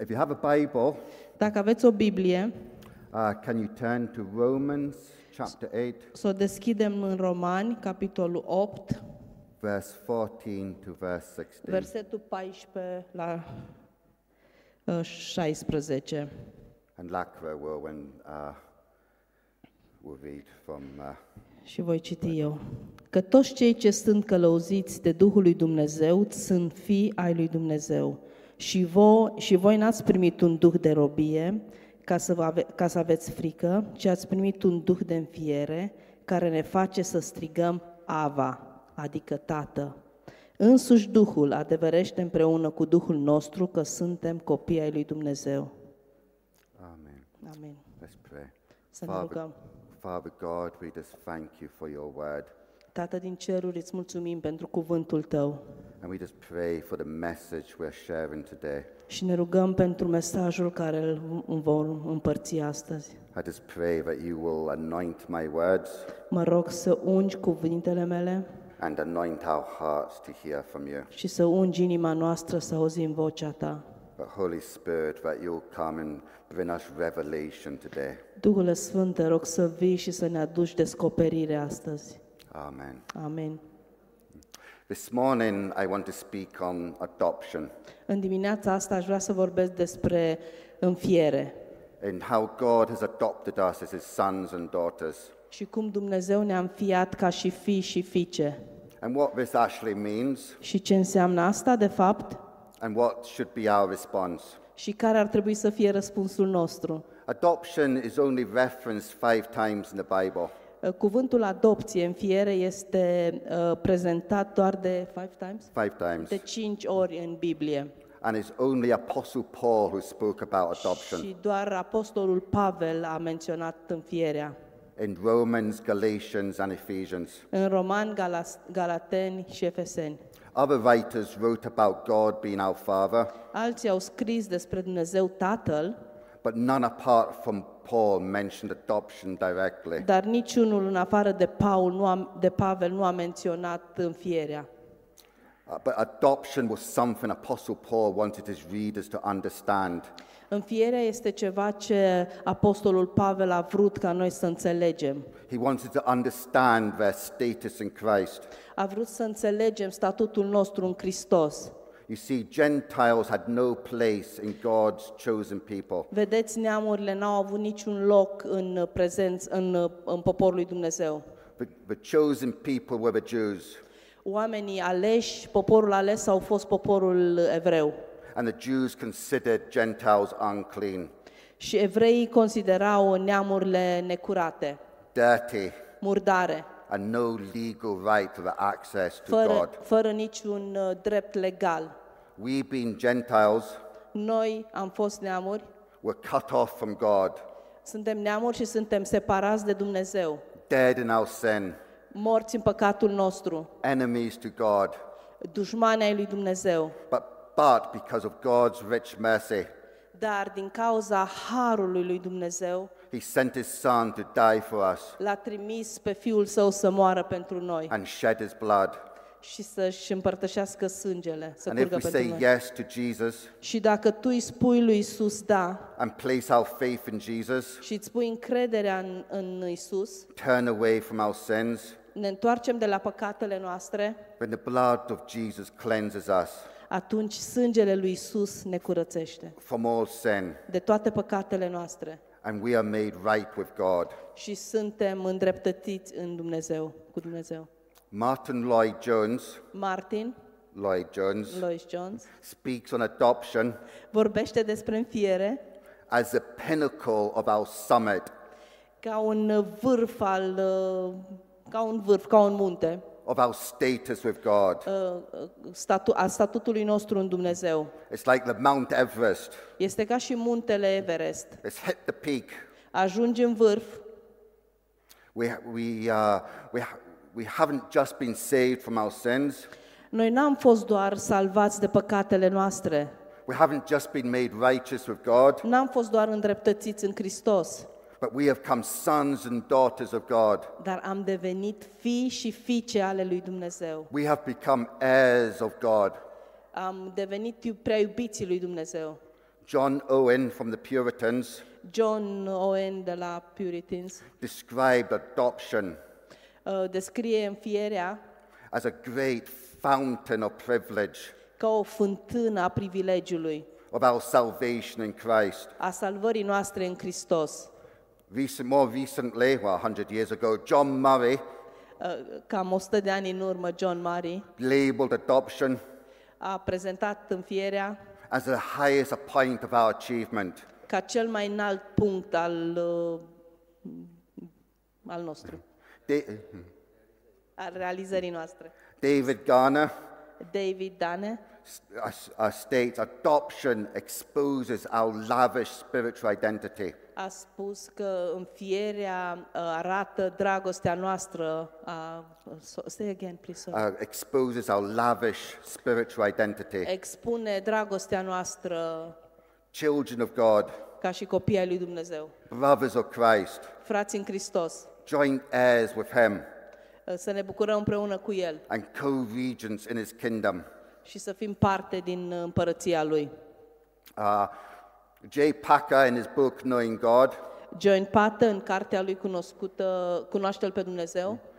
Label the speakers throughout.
Speaker 1: If you have a Bible,
Speaker 2: Dacă aveți o Biblie,
Speaker 1: uh, can you turn to Romans chapter 8,
Speaker 2: să o deschidem în Romani, capitolul 8,
Speaker 1: verse 14 to verse 16?
Speaker 2: versetul 14 la uh, 16.
Speaker 1: And Lacra will, when, uh, will read from uh,
Speaker 2: Și voi citi eu. Că toți cei ce sunt călăuziți de Duhul lui Dumnezeu sunt fii ai lui Dumnezeu. Și voi, și voi n-ați primit un duh de robie ca să, vă ave, ca să aveți frică, ci ați primit un duh de înfiere care ne face să strigăm Ava, adică Tată. Însuși Duhul adevărește împreună cu Duhul nostru că suntem copii ai lui Dumnezeu.
Speaker 1: Amen.
Speaker 2: Amin.
Speaker 1: Let's pray.
Speaker 2: Să ne
Speaker 1: Father,
Speaker 2: rugăm.
Speaker 1: Father God, we just thank you for your word.
Speaker 2: Tată din ceruri, îți mulțumim pentru cuvântul Tău.
Speaker 1: And we just pray for the message we're sharing today.
Speaker 2: Și ne rugăm pentru mesajul care îl vom împărți astăzi.
Speaker 1: I just pray that you will anoint my words
Speaker 2: Mă rog să ungi cuvintele mele
Speaker 1: and anoint our hearts to hear from you.
Speaker 2: și să ungi inima noastră să auzim vocea Ta.
Speaker 1: But Holy Spirit, that you'll come and bring us revelation today.
Speaker 2: Duhul Sfânt, te rog să vii și să ne aduci descoperire astăzi.
Speaker 1: Amen.
Speaker 2: Amin.
Speaker 1: This morning, I want to speak on adoption
Speaker 2: În dimineața asta aș vrea să vorbesc despre înfiere
Speaker 1: and how God has adopted us as his sons and daughters,
Speaker 2: și cum Dumnezeu ne-a înfiat ca și fii și fiice.
Speaker 1: and what this actually means,
Speaker 2: Și ce înseamnă asta, de fapt,
Speaker 1: and what should be our response.
Speaker 2: și care ar trebui să fie răspunsul nostru.
Speaker 1: Adoption is only referenced five times in the Bible.
Speaker 2: Uh, Cuvântul adopție, înfiere, este uh, prezentat doar de five times?
Speaker 1: Five times.
Speaker 2: De cinci ori în Biblie.
Speaker 1: And it's only Apostle Paul who spoke about adoption.
Speaker 2: Și doar apostolul Pavel a menționat înfierea.
Speaker 1: in Romans, Galatians, and Ephesians.
Speaker 2: În Roman, Galas, Galateni și Efeseni.
Speaker 1: Other writers wrote about God being our Father,
Speaker 2: Alții au scris despre Dumnezeu Tatăl,
Speaker 1: but none apart from Paul mentioned adoption directly.
Speaker 2: dar niciunul în afară de, Paul nu a, de Pavel nu a menționat înfierea.
Speaker 1: Uh, but adoption was something Apostle Paul wanted his readers to understand.
Speaker 2: Înfierea este ceva ce apostolul Pavel a vrut ca noi să înțelegem.
Speaker 1: He wanted to understand their status in Christ.
Speaker 2: A vrut să înțelegem statutul nostru în Hristos.
Speaker 1: You see, Gentiles had no place in God's chosen people.
Speaker 2: Vedeți, neamurile n-au avut niciun loc în prezenț, în, în poporul lui Dumnezeu.
Speaker 1: The, the chosen people were the Jews,
Speaker 2: Oamenii aleși, poporul ales au fost poporul evreu.
Speaker 1: and the Jews considered Gentiles unclean,
Speaker 2: Și evreii considerau neamurile necurate,
Speaker 1: dirty,
Speaker 2: murdare,
Speaker 1: and no legal right to the access to
Speaker 2: fără,
Speaker 1: God.
Speaker 2: fără niciun uh, drept legal.
Speaker 1: We, being Gentiles,
Speaker 2: Noi am fost neamuri,
Speaker 1: were cut off from God,
Speaker 2: suntem neamuri și suntem separați de Dumnezeu,
Speaker 1: dead in our sin,
Speaker 2: morți în păcatul nostru,
Speaker 1: enemies to God.
Speaker 2: dușmani ai lui Dumnezeu.
Speaker 1: But, but because of God's rich mercy,
Speaker 2: Dar din cauza harului lui Dumnezeu,
Speaker 1: He sent His Son to die for us
Speaker 2: l-a trimis pe Fiul Său să moară pentru noi.
Speaker 1: and shed His blood.
Speaker 2: Și să-și împărtășească sângele, să
Speaker 1: And if
Speaker 2: curgă
Speaker 1: we
Speaker 2: pentru
Speaker 1: say
Speaker 2: noi.
Speaker 1: yes to Jesus
Speaker 2: Și dacă tu îi spui lui Isus da
Speaker 1: and place our faith in Jesus,
Speaker 2: și îți spui încrederea în, în Isus,
Speaker 1: turn away from our sins,
Speaker 2: ne întoarcem de la păcatele noastre,
Speaker 1: then the blood of Jesus cleanses us
Speaker 2: atunci sângele lui Isus ne curățește
Speaker 1: from all sin,
Speaker 2: de toate păcatele noastre
Speaker 1: and we are made right with God.
Speaker 2: și suntem îndreptățiți în Dumnezeu, cu Dumnezeu.
Speaker 1: Martin Lloyd Jones,
Speaker 2: Martin
Speaker 1: Lloyd Jones,
Speaker 2: Lois Jones
Speaker 1: speaks on adoption
Speaker 2: vorbește despre înfiere
Speaker 1: as the pinnacle of our summit
Speaker 2: ca un vârf al uh, ca un vârf, ca un munte
Speaker 1: of our status with God.
Speaker 2: uh, statu, a statutului nostru în Dumnezeu.
Speaker 1: It's like the Mount Everest.
Speaker 2: Este ca și muntele Everest.
Speaker 1: It's hit the peak.
Speaker 2: Ajungi în vârf
Speaker 1: We, we, uh, we, ha- we haven't just been saved from our sins.
Speaker 2: Noi n-am fost doar salvați de păcatele noastre,
Speaker 1: We haven't just been made righteous with God,
Speaker 2: n-am fost doar îndreptățiți în Hristos,
Speaker 1: but we have come sons and daughters of God.
Speaker 2: dar am devenit fii și fiice ale lui Dumnezeu.
Speaker 1: We have become heirs of God.
Speaker 2: Am devenit iu- prea iubiții lui Dumnezeu.
Speaker 1: John Owen from the Puritans
Speaker 2: John Owen de la Puritans
Speaker 1: described adoption
Speaker 2: uh, descrie înfierea
Speaker 1: as a great fountain of privilege
Speaker 2: ca o fântână a privilegiului,
Speaker 1: of our salvation in Christ.
Speaker 2: a salvării noastre în Hristos.
Speaker 1: Recent, more recently, well, 100 years ago, John Murray
Speaker 2: Uh, Cam 100 de ani în urmă, John Murray
Speaker 1: labeled adoption
Speaker 2: a prezentat înfierea
Speaker 1: as the highest point of our achievement.
Speaker 2: ca cel mai înalt punct al, uh, al nostru,
Speaker 1: Da-
Speaker 2: al realizării noastre.
Speaker 1: David Garner
Speaker 2: David Dane
Speaker 1: s- uh, uh, states adoption exposes our lavish spiritual identity.
Speaker 2: a spus că înfierea uh, arată dragostea noastră. A, so, say again, please. sorry.
Speaker 1: uh, exposes our lavish spiritual identity.
Speaker 2: Expune dragostea noastră
Speaker 1: Children of God,
Speaker 2: ca și copii ai lui Dumnezeu.
Speaker 1: brothers of Christ,
Speaker 2: Frați în Hristos,
Speaker 1: joint heirs with Him,
Speaker 2: uh, să ne bucurăm împreună cu El
Speaker 1: and co regents in His kingdom.
Speaker 2: și să fim parte din uh, împărăția Lui.
Speaker 1: Uh, J. Packer, in his book Knowing God,
Speaker 2: John Pater, în cartea lui cunoscută, Cunoaște-L pe Dumnezeu,
Speaker 1: uh,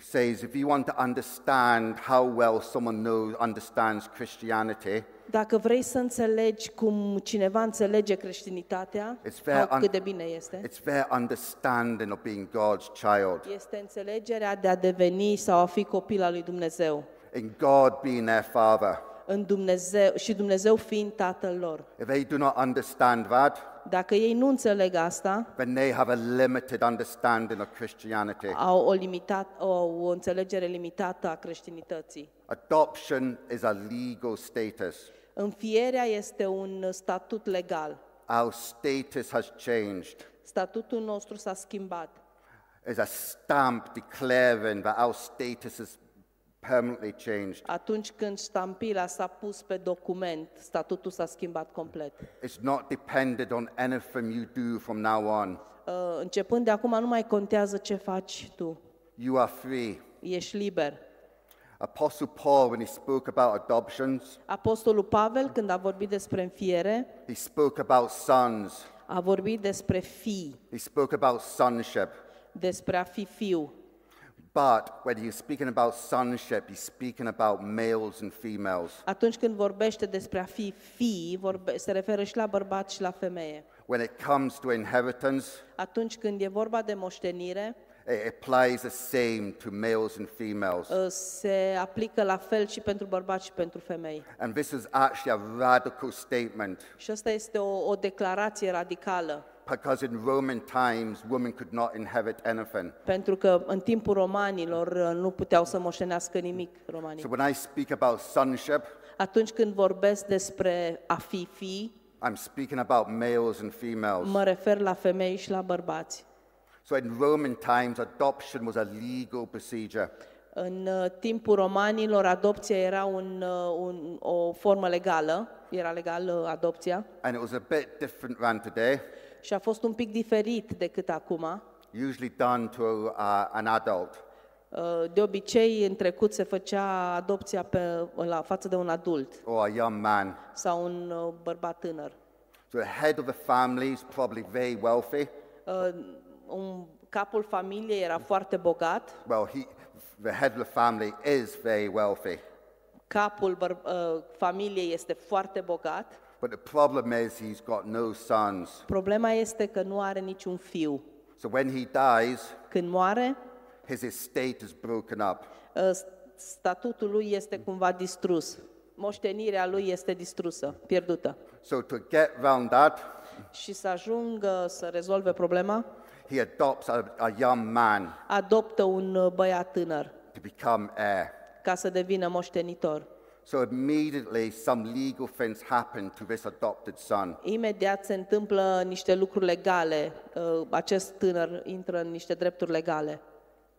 Speaker 1: says if you want to understand how well someone knows, understands Christianity,
Speaker 2: dacă vrei să înțelegi cum cineva înțelege creștinitatea,
Speaker 1: It's fair
Speaker 2: sau
Speaker 1: un-
Speaker 2: cât de bine este,
Speaker 1: it's their understanding of being God's child,
Speaker 2: este înțelegerea de a deveni sau a fi copil al lui Dumnezeu.
Speaker 1: in God being their Father.
Speaker 2: În Dumnezeu și Dumnezeu fiind Tatăl lor.
Speaker 1: If they do not understand that,
Speaker 2: Dacă ei nu înțeleg asta,
Speaker 1: then they have a limited understanding of Christianity.
Speaker 2: au o, limitat, o, o înțelegere limitată a creștinității.
Speaker 1: Adoption is a legal status.
Speaker 2: Înfierea este un statut legal.
Speaker 1: Our status has changed.
Speaker 2: Statutul nostru s-a schimbat.
Speaker 1: Is a stamp declaring that our status is permanently changed.
Speaker 2: Atunci când ștampila s-a pus pe document, statutul s-a schimbat complet.
Speaker 1: It's not dependent on anything you do from now on.
Speaker 2: Uh, Începând de acum nu mai contează ce faci tu.
Speaker 1: You are free.
Speaker 2: Ești liber.
Speaker 1: Apostle Paul, when he spoke about adoptions,
Speaker 2: Apostolul Pavel, când a vorbit despre înfiere,
Speaker 1: he spoke about sons.
Speaker 2: a vorbit despre fii,
Speaker 1: He spoke about sonship.
Speaker 2: despre a fi fiu.
Speaker 1: But when he's speaking about sonship, he's speaking about males and females.
Speaker 2: Atunci când vorbește despre a fi fii, vorbe, se referă și la bărbat și la femeie.
Speaker 1: When it comes to inheritance,
Speaker 2: Atunci când e vorba de moștenire,
Speaker 1: it applies the same to males and females.
Speaker 2: uh, se aplică la fel și pentru bărbați și pentru femei.
Speaker 1: And this is actually a radical statement
Speaker 2: Și asta este o, o declarație radicală,
Speaker 1: because in Roman times, women could not inherit anything.
Speaker 2: pentru că în timpul romanilor uh, nu puteau să moștenească nimic romanii.
Speaker 1: So when I speak about sonship,
Speaker 2: Atunci când vorbesc despre a fi fii,
Speaker 1: I'm speaking about males and females.
Speaker 2: mă refer la femei și la bărbați.
Speaker 1: So in Roman times, adoption was a legal procedure.
Speaker 2: În uh, timpul romanilor, adopția era un, uh, un, o formă legală, era legală adopția,
Speaker 1: And it was a bit different than today,
Speaker 2: și a fost un pic diferit decât acum.
Speaker 1: usually done to uh, an adult.
Speaker 2: Uh, De obicei, în trecut se făcea adopția pe, la față de un adult
Speaker 1: or a young man.
Speaker 2: sau un uh, bărbat tânăr.
Speaker 1: So the head of the family is probably very wealthy.
Speaker 2: Uh, Un capul familiei era foarte bogat,
Speaker 1: Well, he, the head of the family is very wealthy.
Speaker 2: capul băr- uh, familiei este foarte bogat.
Speaker 1: But the problem is he's got no sons.
Speaker 2: Problema este că nu are niciun fiu.
Speaker 1: So when he dies,
Speaker 2: Când moare,
Speaker 1: his estate is broken up.
Speaker 2: uh, statutul lui este cumva distrus. Moștenirea lui este distrusă, pierdută.
Speaker 1: So to get round that,
Speaker 2: Și să ajungă să rezolve problema,
Speaker 1: he adopts a, a young man
Speaker 2: adoptă un uh, băiat tânăr
Speaker 1: to become heir.
Speaker 2: ca să devină moștenitor.
Speaker 1: So immediately some legal things happen to this adopted son.
Speaker 2: Imediat se întâmplă niște lucruri legale. uh, Acest tânăr intră în niște drepturi legale.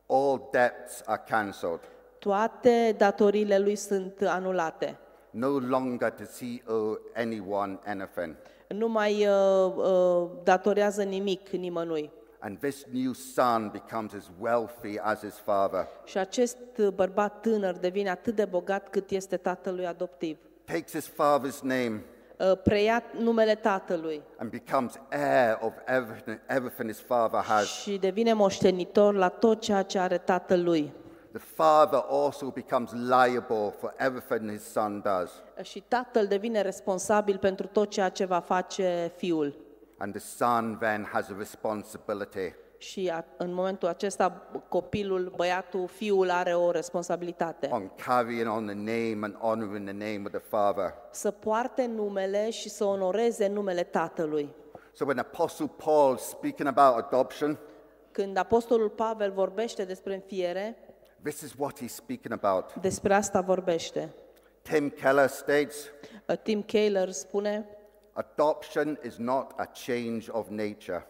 Speaker 1: All debts are cancelled.
Speaker 2: Toate datoriile lui sunt anulate.
Speaker 1: No longer does he owe anyone anything.
Speaker 2: Nu mai uh, uh, datorează nimic nimănui.
Speaker 1: And this new son becomes as wealthy as his father.
Speaker 2: Și acest bărbat tânăr devine atât de bogat cât este tatălui adoptiv.
Speaker 1: Takes his father's name,
Speaker 2: uh, preia numele tatălui
Speaker 1: and becomes heir of everything, everything his father has.
Speaker 2: și devine moștenitor la tot ceea ce are tatălui.
Speaker 1: The father also becomes liable for everything his son does.
Speaker 2: Și tatăl devine responsabil pentru tot ceea ce va face fiul.
Speaker 1: And the son then has a responsibility.
Speaker 2: Și a, în momentul acesta copilul, băiatul, fiul are o responsabilitate.
Speaker 1: on carrying on the name and honoring the name of the Father.
Speaker 2: Să poarte numele și să onoreze numele tatălui.
Speaker 1: So when Apostle Paul speaking about adoption,
Speaker 2: Când apostolul Pavel vorbește despre înfiere,
Speaker 1: this is what he's speaking about.
Speaker 2: despre asta vorbește.
Speaker 1: Tim Keller states,
Speaker 2: Uh, Tim Keller spune,
Speaker 1: adoption is not a change of nature,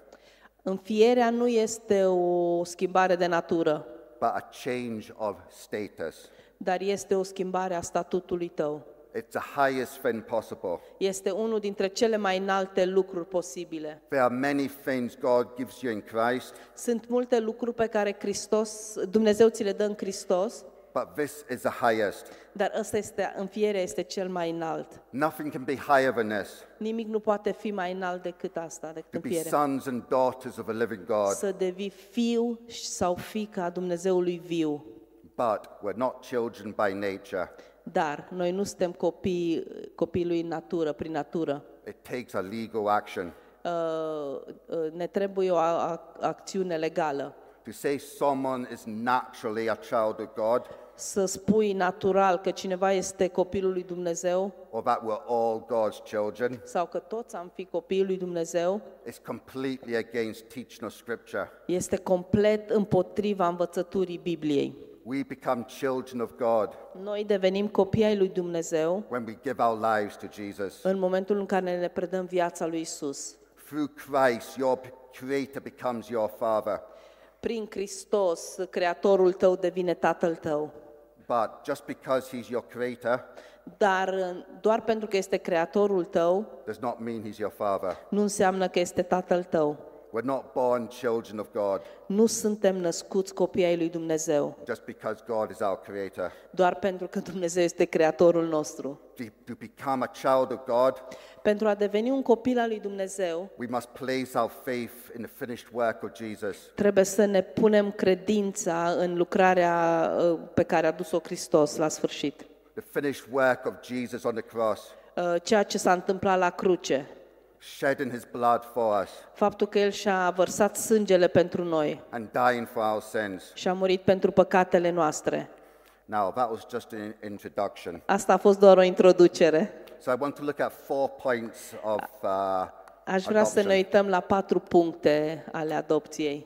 Speaker 2: înfierea nu este o schimbare de natură,
Speaker 1: but a change of status.
Speaker 2: dar este o schimbare a statutului tău.
Speaker 1: It's the highest thing possible.
Speaker 2: Este unul dintre cele mai înalte lucruri posibile.
Speaker 1: There are many things God gives you in Christ,
Speaker 2: Sunt multe lucruri pe care Hristos, Dumnezeu ți le dă în Hristos,
Speaker 1: but this is the highest.
Speaker 2: dar ăsta este, înfierea este cel mai înalt.
Speaker 1: Nothing can be higher than this.
Speaker 2: Nimic nu poate fi mai înalt decât asta,
Speaker 1: To
Speaker 2: decât
Speaker 1: be
Speaker 2: înfierea.
Speaker 1: sons and daughters of a living God,
Speaker 2: Să devii fiu sau fica a Dumnezeului viu.
Speaker 1: but we're not children by nature.
Speaker 2: Dar noi nu suntem copii, copii lui natură, prin natură.
Speaker 1: It takes a legal action.
Speaker 2: Uh, uh, ne trebuie o a- a- acțiune legală.
Speaker 1: To say someone is naturally a child of God,
Speaker 2: Să spui natural că cineva este copilul lui Dumnezeu
Speaker 1: or that we're all God's children,
Speaker 2: sau că toți am fi copiii lui Dumnezeu,
Speaker 1: is completely against teaching of Scripture.
Speaker 2: este complet împotriva învățăturii Bibliei.
Speaker 1: We become children of God
Speaker 2: Noi devenim copii ai lui Dumnezeu
Speaker 1: when we give our lives to Jesus.
Speaker 2: în momentul în care ne predăm viața lui Isus.
Speaker 1: Through Christ, your Creator becomes your Father.
Speaker 2: Prin Hristos, Creatorul tău devine Tatăl tău.
Speaker 1: But just because He's your Creator
Speaker 2: Dar uh, doar pentru că este Creatorul tău,
Speaker 1: does not mean He's your Father.
Speaker 2: nu înseamnă că este Tatăl tău.
Speaker 1: We're not born children of God
Speaker 2: Nu suntem născuți copii ai lui Dumnezeu,
Speaker 1: just because God is our Creator.
Speaker 2: doar pentru că Dumnezeu este Creatorul nostru.
Speaker 1: To, to become a child of God,
Speaker 2: Pentru a deveni un copil al lui Dumnezeu,
Speaker 1: we must place our faith in the finished work of Jesus.
Speaker 2: trebuie să ne punem credința în lucrarea uh, pe care a dus-o Hristos la sfârșit.
Speaker 1: The finished work of Jesus on the cross,
Speaker 2: Uh, Ceea ce s-a întâmplat la cruce,
Speaker 1: shedding His blood for us
Speaker 2: faptul că El și-a vărsat sângele pentru noi
Speaker 1: and dying for our sins.
Speaker 2: și a murit pentru păcatele noastre.
Speaker 1: Now, that was just an introduction.
Speaker 2: Asta a fost doar o introducere.
Speaker 1: So I want to look at four points of uh,
Speaker 2: Aș vrea să ne
Speaker 1: adoption.
Speaker 2: uităm la patru puncte ale adopției.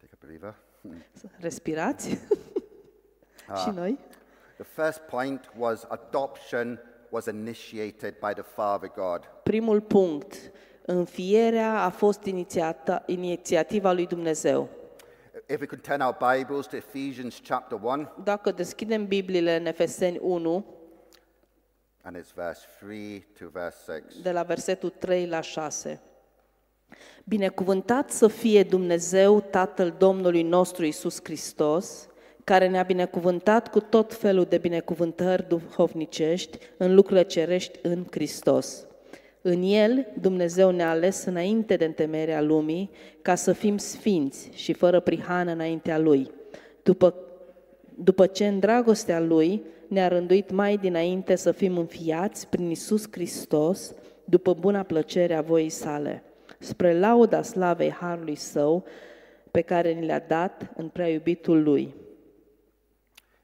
Speaker 1: Take a believer.
Speaker 2: Respirați. și noi.
Speaker 1: The first point was adoption was initiated by the Father God.
Speaker 2: Primul punct. Înfierea a fost inițiata, inițiativa lui Dumnezeu.
Speaker 1: If we could turn our Bibles to Ephesians chapter 1,
Speaker 2: Dacă deschidem Bibliile în Efeseni 1,
Speaker 1: and it's verse 3 to verse 6.
Speaker 2: de la versetul 3 la 6. Binecuvântat să fie Dumnezeu, Tatăl Domnului nostru Isus Hristos, care ne-a binecuvântat cu tot felul de binecuvântări duhovnicești în lucrurile cerești în Hristos. În El, Dumnezeu ne-a ales înainte de întemeierea lumii ca să fim sfinți și fără prihană înaintea Lui. După după ce în dragostea Lui ne-a rânduit mai dinainte să fim înfiați prin Isus Hristos, după buna plăcere a voii sale, spre lauda slavei Harului Său, pe care ni le-a dat în prea iubitul Lui.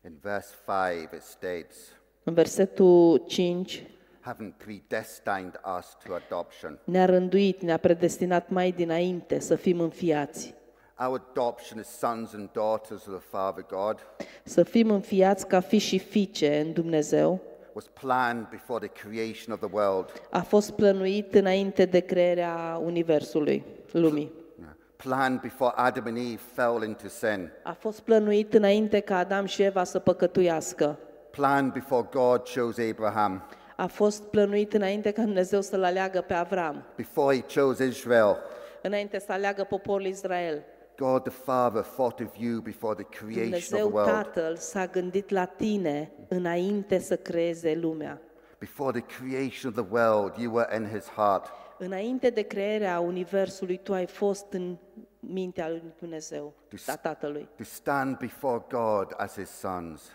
Speaker 1: In verse 5, it states,
Speaker 2: În versetul 5,
Speaker 1: having predestined us to adoption.
Speaker 2: ne-a rânduit, ne-a predestinat mai dinainte să fim înfiați,
Speaker 1: Our adoption as sons and daughters of the Father God
Speaker 2: să fim înfiați ca fi și fiice în Dumnezeu,
Speaker 1: was planned before the creation of the world,
Speaker 2: a fost plănuit înainte de crearea Universului, lumii.
Speaker 1: Planned before Adam and Eve fell into sin,
Speaker 2: A fost plănuit înainte ca Adam și Eva să păcătuiască.
Speaker 1: planned before God chose Abraham,
Speaker 2: A fost plănuit înainte ca Dumnezeu să-l aleagă pe Avram,
Speaker 1: before he chose Israel,
Speaker 2: înainte să aleagă poporul Israel,
Speaker 1: God the Father thought of you before the creation of
Speaker 2: Dumnezeu
Speaker 1: the world,
Speaker 2: Tatăl s-a gândit la tine înainte să creeze lumea.
Speaker 1: before the creation of the world, you were in His heart.
Speaker 2: Înainte de crearea Universului, tu ai fost în mintea lui Dumnezeu, a Tatălui.
Speaker 1: To stand before God as His sons.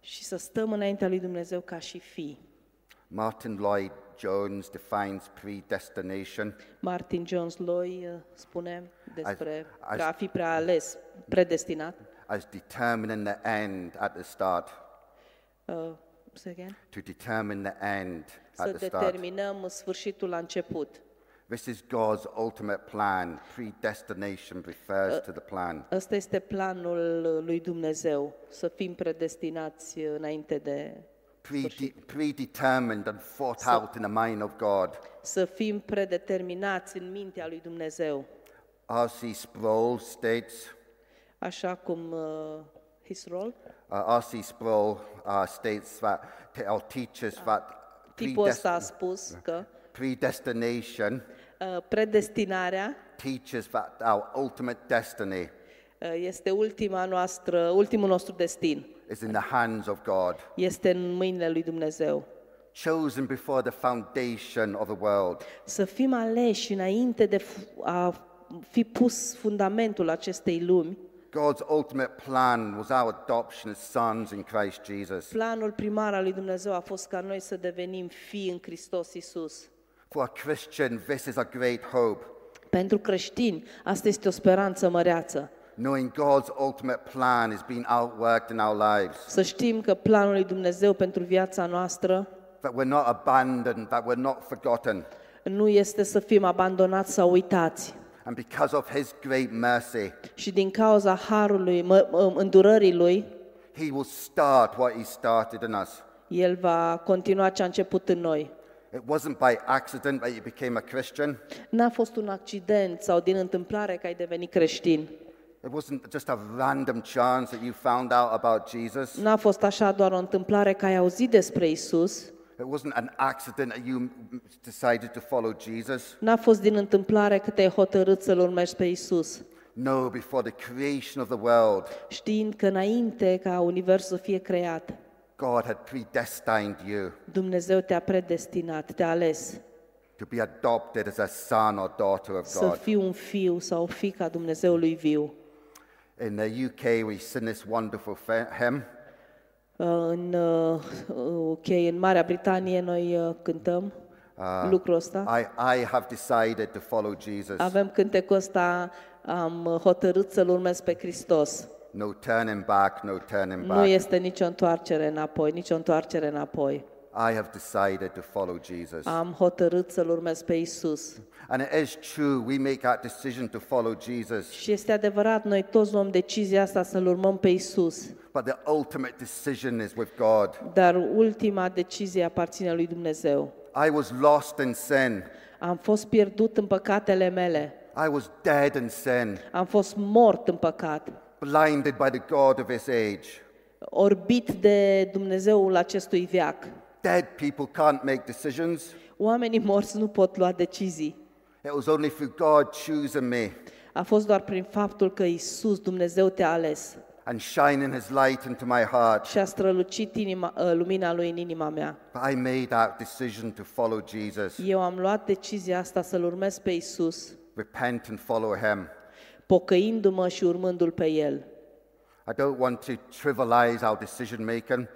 Speaker 2: Și să stăm înaintea lui Dumnezeu ca și fii.
Speaker 1: Martin Lloyd Jones defines predestination
Speaker 2: Martin Jones Loy uh, spune despre
Speaker 1: Aș-
Speaker 2: că a fi preales, predestinat.
Speaker 1: as determining the end at the start.
Speaker 2: Uh, say again?
Speaker 1: To determine the end
Speaker 2: Să
Speaker 1: at the start.
Speaker 2: determinăm sfârșitul la început.
Speaker 1: This is God's ultimate plan. Predestination refers to the plan.
Speaker 2: Ăsta este planul lui Dumnezeu, să fim predestinați înainte de
Speaker 1: Prede- predetermined and thought out in the mind of God.
Speaker 2: să fim predeterminați în mintea lui Dumnezeu.
Speaker 1: R.C. Sproul states,
Speaker 2: Așa cum uh, his role,
Speaker 1: uh, R.C. Sproul uh, states that, or teaches that
Speaker 2: tipul ăsta a
Speaker 1: predest-
Speaker 2: spus că
Speaker 1: predestination
Speaker 2: predestinarea
Speaker 1: teaches that our ultimate destiny
Speaker 2: uh, este ultima noastră, ultimul nostru destin.
Speaker 1: is in the hands of God,
Speaker 2: Este în mâinile lui Dumnezeu.
Speaker 1: chosen before the foundation of the world.
Speaker 2: Să fim aleși înainte de f- a fi pus fundamentul acestei lumi,
Speaker 1: God's ultimate plan was our adoption as sons in Christ Jesus.
Speaker 2: planul primar al lui Dumnezeu a fost ca noi să devenim fii în Hristos Isus.
Speaker 1: For a Christian, this is a great hope,
Speaker 2: Pentru creștini, asta este o speranță măreață.
Speaker 1: knowing God's ultimate plan is being outworked in our lives,
Speaker 2: Să știm că planul lui Dumnezeu pentru viața noastră
Speaker 1: that we're not abandoned, that we're not forgotten.
Speaker 2: nu este să fim abandonați sau uitați.
Speaker 1: And because of His great mercy,
Speaker 2: Și din cauza harului, mă, mă, îndurării lui,
Speaker 1: He will start what He started in us.
Speaker 2: el va continua ce a început în noi.
Speaker 1: It wasn't by accident that you became a Christian.
Speaker 2: N-a fost un accident sau din întâmplare că ai devenit creștin.
Speaker 1: It wasn't just a random chance that you found out about Jesus.
Speaker 2: N-a fost așa doar o întâmplare că ai auzit despre Isus.
Speaker 1: It wasn't an accident that you decided to follow Jesus.
Speaker 2: N-a fost din întâmplare că te-ai hotărât să-L urmești pe Isus.
Speaker 1: No, before the creation of the world,
Speaker 2: Știind că înainte ca Universul să fie creat,
Speaker 1: God had predestined you
Speaker 2: Dumnezeu te-a predestinat, te-a ales
Speaker 1: to be adopted as a son or daughter of
Speaker 2: să
Speaker 1: God.
Speaker 2: fii un fiu sau o fiică a Dumnezeului viu.
Speaker 1: In the UK, we sing this wonderful fe- hymn.
Speaker 2: Uh, În uh, UK, în Marea Britanie, noi uh, cântăm lucrul ăsta.
Speaker 1: I, I have decided to follow Jesus.
Speaker 2: Avem cântecul ăsta, am uh, hotărât să-L urmez pe Hristos.
Speaker 1: No turning back, no turning
Speaker 2: Nu
Speaker 1: back.
Speaker 2: este nicio întoarcere înapoi, nicio întoarcere înapoi.
Speaker 1: I have decided to follow Jesus.
Speaker 2: Am hotărât să-L urmez pe Isus.
Speaker 1: And it is true, we make that decision to follow Jesus,
Speaker 2: Și este adevărat, noi toți luăm decizia asta să-L urmăm pe Isus.
Speaker 1: but the ultimate decision is with God.
Speaker 2: Dar ultima decizie aparține lui Dumnezeu.
Speaker 1: I was lost in sin.
Speaker 2: Am fost pierdut în păcatele mele.
Speaker 1: I was dead in sin,
Speaker 2: Am fost mort în păcat.
Speaker 1: Blinded by the God of this age.
Speaker 2: Orbit de Dumnezeul acestui veac.
Speaker 1: Dead people can't make decisions.
Speaker 2: Oamenii morți nu pot lua decizii.
Speaker 1: It was only through God choosing me
Speaker 2: A fost doar prin faptul că Isus, Dumnezeu, te-a ales
Speaker 1: and shining his light into my heart.
Speaker 2: și a strălucit inima, ă, lumina Lui în inima mea.
Speaker 1: But I made that decision to follow Jesus,
Speaker 2: Eu am luat decizia asta să-L urmez pe Isus,
Speaker 1: repent and follow him.
Speaker 2: Pocăindu-mă și urmându-L pe El.
Speaker 1: I don't want to trivialize our decision making.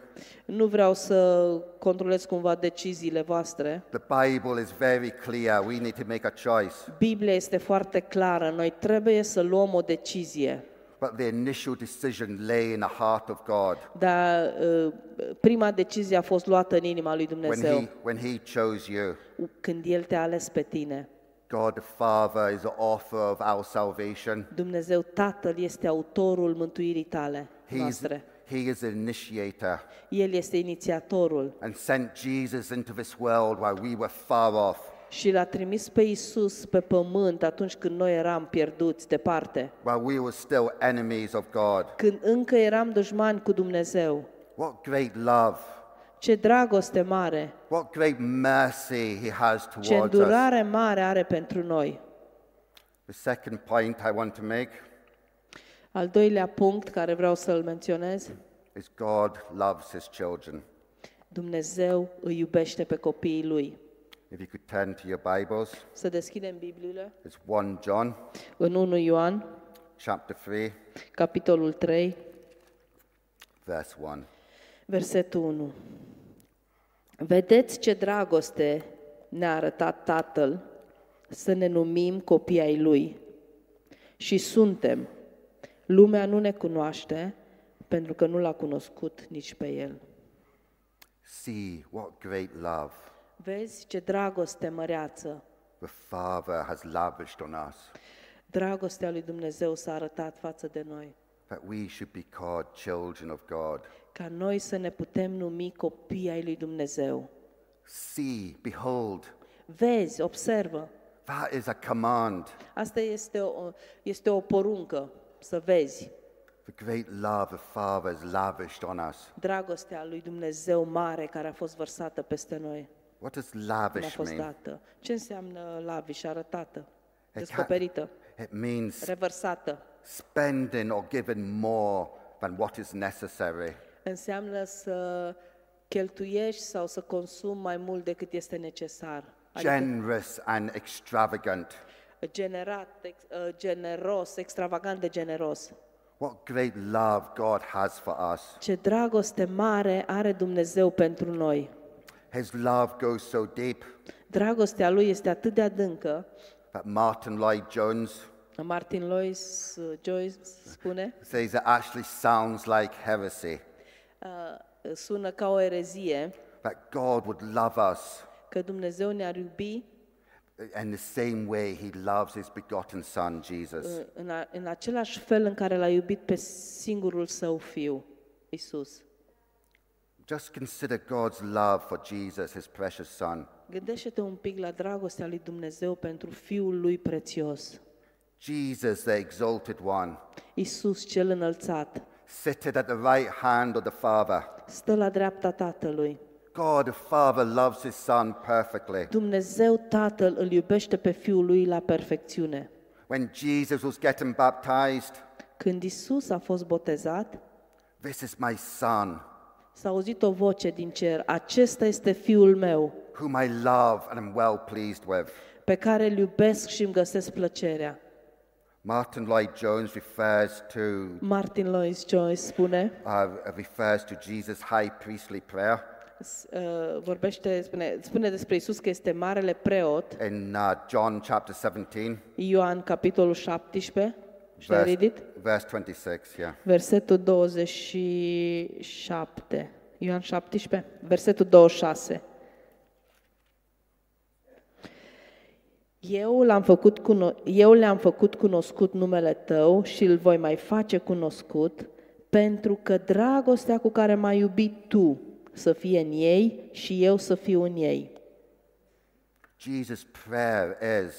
Speaker 2: Nu vreau să controlez cumva deciziile voastre.
Speaker 1: The Bible is very clear. We need to make a choice.
Speaker 2: Biblia este foarte clară. Noi trebuie să luăm o decizie.
Speaker 1: But the initial decision lay in the heart of God
Speaker 2: Dar uh, prima decizie a fost luată în inima lui
Speaker 1: when
Speaker 2: Dumnezeu,
Speaker 1: he, when he chose you.
Speaker 2: când El te-a ales pe tine.
Speaker 1: God the Father is the author of our salvation.
Speaker 2: Dumnezeu Tatăl este autorul mântuirii tale
Speaker 1: He's,
Speaker 2: noastre.
Speaker 1: he is the initiator
Speaker 2: El este inițiatorul
Speaker 1: and sent Jesus into this world while we were far off.
Speaker 2: și l-a trimis pe Isus pe pământ atunci când noi eram pierduți departe,
Speaker 1: While we were still enemies of God.
Speaker 2: când încă eram dușmani cu Dumnezeu.
Speaker 1: What great love.
Speaker 2: Ce dragoste mare,
Speaker 1: What great mercy he has
Speaker 2: ce
Speaker 1: towards us.
Speaker 2: îndurare mare are pentru noi.
Speaker 1: The second point I want to make
Speaker 2: Al doilea punct care vreau să-l menționez,
Speaker 1: is God loves his children.
Speaker 2: Dumnezeu îi iubește pe copiii lui.
Speaker 1: If you could turn to your Bibles,
Speaker 2: Să deschidem Bibliile
Speaker 1: it's 1 John
Speaker 2: în 1 Ioan,
Speaker 1: chapter 3,
Speaker 2: capitolul 3,
Speaker 1: verse 1.
Speaker 2: versetul 1. Vedeți ce dragoste ne-a arătat Tatăl să ne numim copii ai Lui. Și suntem. Lumea nu ne cunoaște pentru că nu l-a cunoscut nici pe El.
Speaker 1: See what great love
Speaker 2: Vezi ce dragoste măreață,
Speaker 1: the Father has lavished on us,
Speaker 2: dragostea lui Dumnezeu s-a arătat față de noi.
Speaker 1: that we should be called children of God.
Speaker 2: Ca noi să ne putem numi copii ai lui Dumnezeu.
Speaker 1: See, behold,
Speaker 2: Vezi, observă.
Speaker 1: that is a command.
Speaker 2: Asta este o, este o poruncă, să vezi.
Speaker 1: The great love the Father has lavished on us.
Speaker 2: Dragostea lui Dumnezeu mare care a fost vărsată peste noi,
Speaker 1: What does
Speaker 2: ne-a
Speaker 1: lavish
Speaker 2: fost
Speaker 1: mean?
Speaker 2: dată. Ce înseamnă lavish, arătată,
Speaker 1: It, ha-
Speaker 2: descoperită,
Speaker 1: it means
Speaker 2: revărsată?
Speaker 1: spending or giving more than what is necessary.
Speaker 2: Înseamnă să cheltuiești sau să consumi mai mult decât este necesar. Adică
Speaker 1: Generous and extravagant.
Speaker 2: generat, ex, uh, generos, extravagant de generos.
Speaker 1: What great love God has for us.
Speaker 2: Ce dragoste mare are Dumnezeu pentru noi.
Speaker 1: His love goes so deep
Speaker 2: Dragostea lui este atât de adâncă.
Speaker 1: that Martin Lloyd Jones
Speaker 2: Martin Lois uh, Joyce spune,
Speaker 1: says it actually sounds like heresy.
Speaker 2: Uh, sună ca o erezie,
Speaker 1: That God would love us
Speaker 2: că Dumnezeu ne-ar iubi
Speaker 1: in the same way he loves his begotten Son, Jesus.
Speaker 2: uh, în, a, în același fel în care l-a iubit pe singurul său fiu, Isus.
Speaker 1: Just consider God's love for Jesus, his precious Son.
Speaker 2: Gândește-te un pic la dragostea lui Dumnezeu pentru fiul lui prețios.
Speaker 1: Jesus, the exalted one,
Speaker 2: Isus cel înălțat,
Speaker 1: seated at the right hand of the Father.
Speaker 2: stă la dreapta Tatălui.
Speaker 1: God the Father loves his Son perfectly.
Speaker 2: Dumnezeu Tatăl îl iubește pe Fiul lui la perfecțiune.
Speaker 1: When Jesus was getting baptized,
Speaker 2: Când Isus a fost botezat,
Speaker 1: this is my Son,
Speaker 2: s-a auzit o voce din cer, acesta este Fiul meu,
Speaker 1: whom I love and am well pleased with.
Speaker 2: pe care îl iubesc și îmi găsesc plăcerea.
Speaker 1: Martin Lloyd Jones refers to
Speaker 2: Martin Lloyd Joyce spune,
Speaker 1: uh, refers to Jesus' high priestly prayer
Speaker 2: s- uh, vorbește, spune, spune despre Isus că este marele preot,
Speaker 1: in uh, John chapter 17,
Speaker 2: Ioan capitolul 17, și ai
Speaker 1: verse,
Speaker 2: ridit?
Speaker 1: verse 26. Yeah.
Speaker 2: Versetul 27. Ioan 17, versetul 26. Eu, l-am făcut cuno- eu le-am făcut cunoscut numele tău și îl voi mai face cunoscut, pentru că dragostea cu care m-ai iubit tu să fie în ei și eu să fiu în ei.
Speaker 1: Jesus' prayer is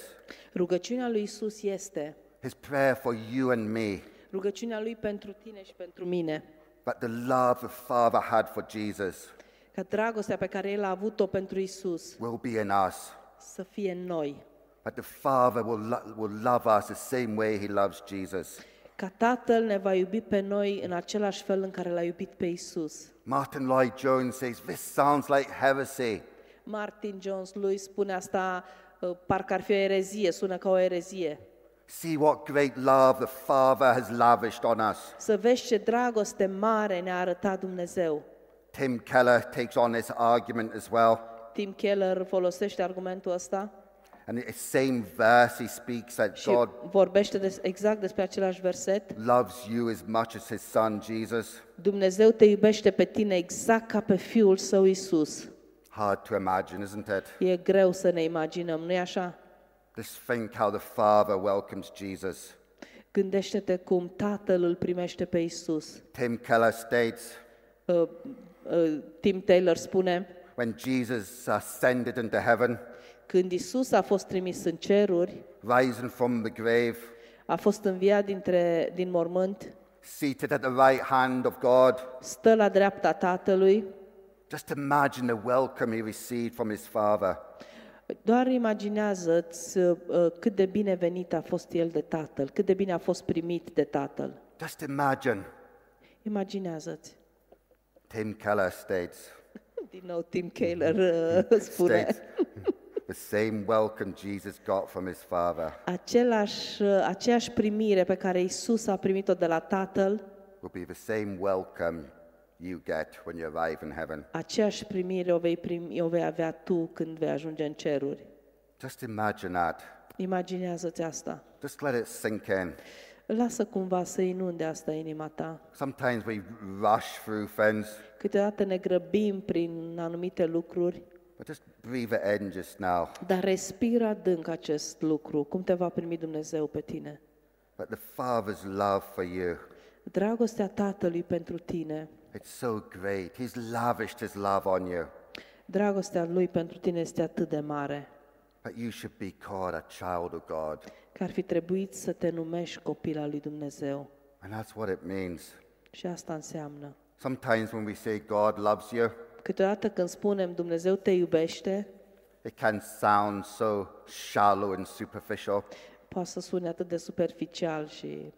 Speaker 2: Rugăciunea lui Isus este
Speaker 1: his prayer for you and me
Speaker 2: rugăciunea lui pentru tine și pentru mine,
Speaker 1: that the love the Father had for Jesus
Speaker 2: ca dragostea pe care El a avut-o pentru Isus
Speaker 1: will be in us.
Speaker 2: să fie în noi.
Speaker 1: That the Father will, lo- will love us the same way he loves Jesus.
Speaker 2: Ca Tatăl ne va iubi pe noi în același fel în care l-a iubit pe Isus.
Speaker 1: Martin Lloyd Jones says, This sounds like heresy.
Speaker 2: Martin Jones lui spune asta uh, parcă ar fi o erezie, sună ca o erezie.
Speaker 1: See what great love the Father has lavished on us.
Speaker 2: Să vezi ce dragoste mare ne-a arătat Dumnezeu.
Speaker 1: Tim Keller takes on this argument as well.
Speaker 2: Tim Keller folosește argumentul ăsta
Speaker 1: And in the same verse, he speaks that
Speaker 2: și
Speaker 1: God
Speaker 2: vorbește des, exact despre același verset.
Speaker 1: loves you as much as his son Jesus.
Speaker 2: Dumnezeu te iubește pe tine exact ca pe Fiul Său Isus.
Speaker 1: Hard to imagine, isn't it?
Speaker 2: E greu să ne imaginăm, nu-i așa?
Speaker 1: Just think how the Father welcomes Jesus.
Speaker 2: Gândește-te cum Tatăl îl primește pe Isus.
Speaker 1: Tim Keller states,
Speaker 2: Uh, uh, Tim Taylor spune,
Speaker 1: when Jesus ascended into heaven,
Speaker 2: când Isus a fost trimis în ceruri,
Speaker 1: rising from the grave,
Speaker 2: a fost înviat dintre, din mormânt,
Speaker 1: seated at the right hand of God,
Speaker 2: stă la dreapta Tatălui,
Speaker 1: just imagine the welcome he received from his Father.
Speaker 2: doar imaginează-ți uh, cât de binevenit a fost el de Tatăl, cât de bine a fost primit de Tatăl.
Speaker 1: Just imagine,
Speaker 2: Imaginează-ți.
Speaker 1: Tim Keller states,
Speaker 2: Din nou Tim Keller uh, spune.
Speaker 1: states the same welcome Jesus got from his Father
Speaker 2: Același, uh, aceeași primire pe care Isus a primit-o de la Tatăl,
Speaker 1: will be the same welcome you get when you arrive in heaven.
Speaker 2: aceeași primire o vei, primi, o vei avea tu când vei ajunge în ceruri.
Speaker 1: Just imagine that.
Speaker 2: Imaginează-ți asta.
Speaker 1: Just let it sink in.
Speaker 2: Lasă cumva să inunde asta inima ta.
Speaker 1: Sometimes we rush through things,
Speaker 2: Câteodată ne grăbim prin anumite lucruri,
Speaker 1: but just breathe it in just now.
Speaker 2: dar respiră adânc acest lucru, cum te va primi Dumnezeu pe tine.
Speaker 1: But the Father's love for you,
Speaker 2: Dragostea Tatălui pentru tine,
Speaker 1: it's so great. He's lavished his love on you.
Speaker 2: dragostea Lui pentru tine este atât de mare,
Speaker 1: But you should be called a child of God.
Speaker 2: că ar fi trebuit să te numești copil al lui Dumnezeu.
Speaker 1: And that's what it means.
Speaker 2: Și asta înseamnă.
Speaker 1: Sometimes when we say God loves you,
Speaker 2: Câteodată când spunem Dumnezeu te iubește,
Speaker 1: it can sound so shallow and superficial.
Speaker 2: poate să sune atât de superficial și...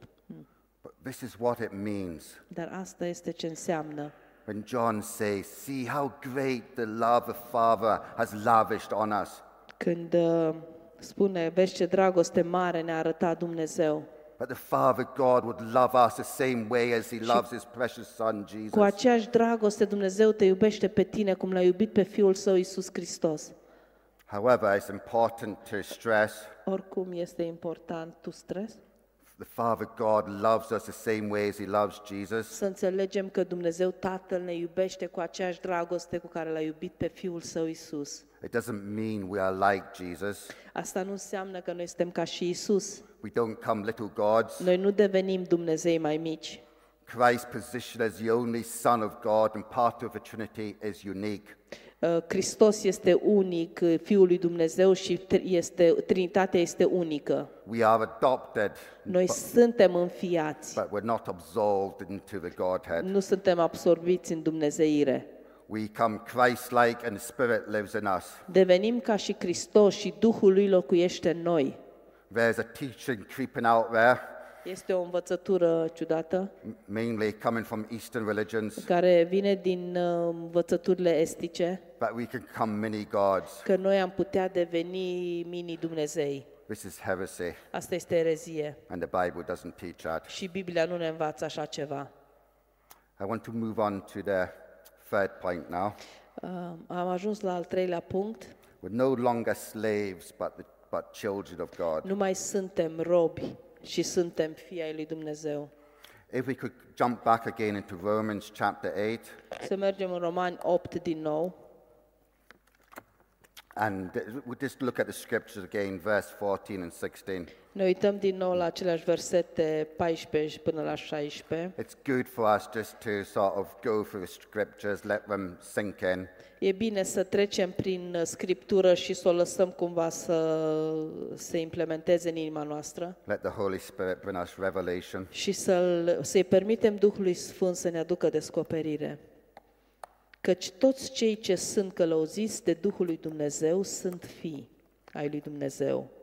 Speaker 1: But this is what it means.
Speaker 2: Dar asta este ce înseamnă.
Speaker 1: When John says, See how great the love the Father has lavished on us.
Speaker 2: Când uh, spune, vezi ce dragoste mare ne-a arătat Dumnezeu.
Speaker 1: But the Father God would love us the same way as He loves His precious Son,
Speaker 2: Cu
Speaker 1: Jesus.
Speaker 2: aceeași dragoste Dumnezeu te iubește pe tine cum l-a iubit pe Fiul Său Iisus Hristos.
Speaker 1: However, it's important to stress
Speaker 2: Oricum este important, tu stres?
Speaker 1: the Father God loves us the same way as He loves Jesus.
Speaker 2: Să înțelegem că Dumnezeu Tatăl ne iubește cu aceeași dragoste cu care l-a iubit pe Fiul Său Iisus.
Speaker 1: It doesn't mean we are like Jesus.
Speaker 2: Asta nu înseamnă că noi suntem ca și Iisus.
Speaker 1: We don't come little gods.
Speaker 2: Noi nu devenim Dumnezei mai mici.
Speaker 1: Christ's position as the only Son of God and part of the Trinity is unique.
Speaker 2: Uh, Hristos este unic, uh, Fiul lui Dumnezeu și tri- este, Trinitatea este unică.
Speaker 1: We are adopted,
Speaker 2: Noi suntem înfiați,
Speaker 1: but we're not absorbed into the Godhead.
Speaker 2: nu suntem absorbiți în Dumnezeire.
Speaker 1: We come Christ-like and the Spirit lives in us.
Speaker 2: Devenim ca și Hristos și Duhul lui locuiește în noi.
Speaker 1: There's a teaching creeping out there,
Speaker 2: Este o învățătură ciudată
Speaker 1: m- mainly coming from Eastern religions,
Speaker 2: care vine din uh, învățăturile estice,
Speaker 1: that we can become mini gods.
Speaker 2: că noi am putea deveni mini-Dumnezei.
Speaker 1: This is heresy,
Speaker 2: Asta este erezie
Speaker 1: and the Bible doesn't teach that.
Speaker 2: și Biblia nu ne învață așa ceva.
Speaker 1: I want to move on to the third point now.
Speaker 2: Uh, Am ajuns la al treilea punct.
Speaker 1: We're no longer slaves, but, the, but children of God.
Speaker 2: Nu mai suntem robi și suntem fii ai lui Dumnezeu.
Speaker 1: If we could jump back again into Romans chapter 8,
Speaker 2: Să mergem în Romani 8 din nou
Speaker 1: and uh, we'll just look at the scriptures again, verse 14 and 16.
Speaker 2: Ne uităm din nou la aceleași versete 14 până la 16.
Speaker 1: It's good for us just to sort of go through the scriptures, let them sink in.
Speaker 2: E bine să trecem prin uh, scriptură și să o lăsăm cumva să se implementeze în inima noastră
Speaker 1: Let the Holy Spirit bring us revelation.
Speaker 2: și să-l, să-i permitem Duhului Sfânt să ne aducă descoperire. Căci toți cei ce sunt călăuziți de Duhul lui Dumnezeu sunt fii ai lui Dumnezeu.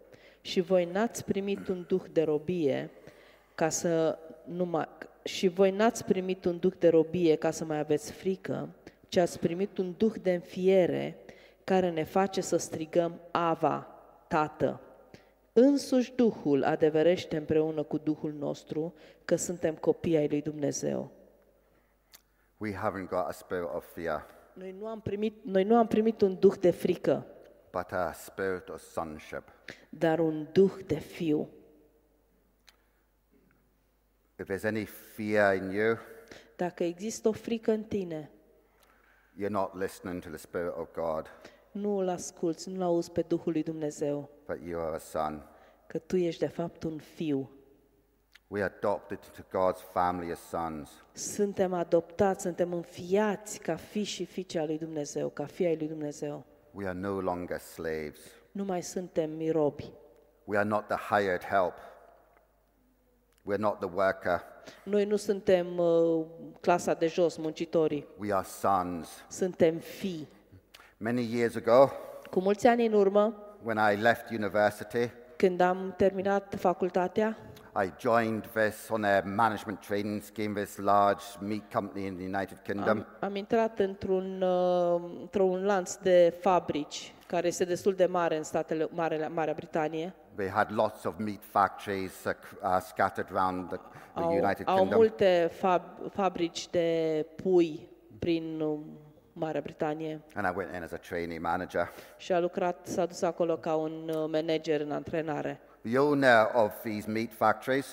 Speaker 2: Și voi n-ați primit un duh de robie ca să nu mai, și voi n-ați primit un duh de robie ca să mai aveți frică, ci ați primit un duh de înfiere care ne face să strigăm Ava, Tată. Însuși Duhul adeverește împreună cu Duhul nostru că suntem copii ai lui Dumnezeu.
Speaker 1: We haven't got a spirit of fear,
Speaker 2: Noi nu am primit, noi nu am primit un duh de frică,
Speaker 1: but a spirit of sonship.
Speaker 2: dar un duh de fiu.
Speaker 1: If there's any fear in you,
Speaker 2: Dacă există o frică în tine,
Speaker 1: you're not listening to the Spirit of God,
Speaker 2: nu îl asculți, nu-l auzi pe Duhul lui Dumnezeu,
Speaker 1: but you are a son.
Speaker 2: că tu ești de fapt un fiu.
Speaker 1: We are adopted into God's family as sons.
Speaker 2: Suntem adoptați, suntem înfiați ca fi și fiice al lui Dumnezeu, ca fii ai lui Dumnezeu.
Speaker 1: We are no longer slaves.
Speaker 2: Nu mai suntem mirobi.
Speaker 1: We are not the hired help. We're not the worker.
Speaker 2: Noi nu suntem uh, clasa de jos, muncitorii.
Speaker 1: We are sons.
Speaker 2: Suntem fii.
Speaker 1: Many years ago,
Speaker 2: Cu mulți ani în urmă,
Speaker 1: when I left university,
Speaker 2: când am terminat facultatea,
Speaker 1: I joined this on a management training scheme, this large meat company in the United Kingdom.
Speaker 2: Am, am intrat într-un, uh, într-un lanț de fabrici care este destul de mare în statele Marea, Marea Britanie.
Speaker 1: We had lots of meat factories uh, c- uh, scattered around the, the
Speaker 2: Au,
Speaker 1: United
Speaker 2: au
Speaker 1: Kingdom.
Speaker 2: multe fab, fabrici de pui prin uh, Marea Britanie
Speaker 1: And I went in as a trainee manager.
Speaker 2: și a lucrat, s-a dus acolo ca un uh, manager în antrenare.
Speaker 1: The owner of these meat factories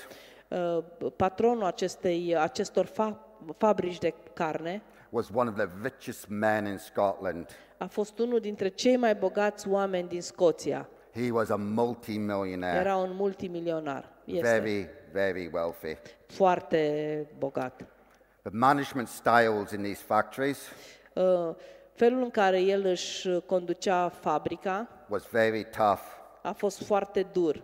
Speaker 2: Uh, Patronul acestei, acestor fa, fabrici de carne
Speaker 1: was one of the richest men in Scotland.
Speaker 2: a fost unul dintre cei mai bogați oameni din Scoția.
Speaker 1: He was a multi-millionaire,
Speaker 2: Era un multimilionar. Este
Speaker 1: very, very wealthy.
Speaker 2: foarte bogat.
Speaker 1: The management styles in these factories
Speaker 2: Uh, Felul în care el își conducea fabrica
Speaker 1: was very tough,
Speaker 2: a fost foarte dur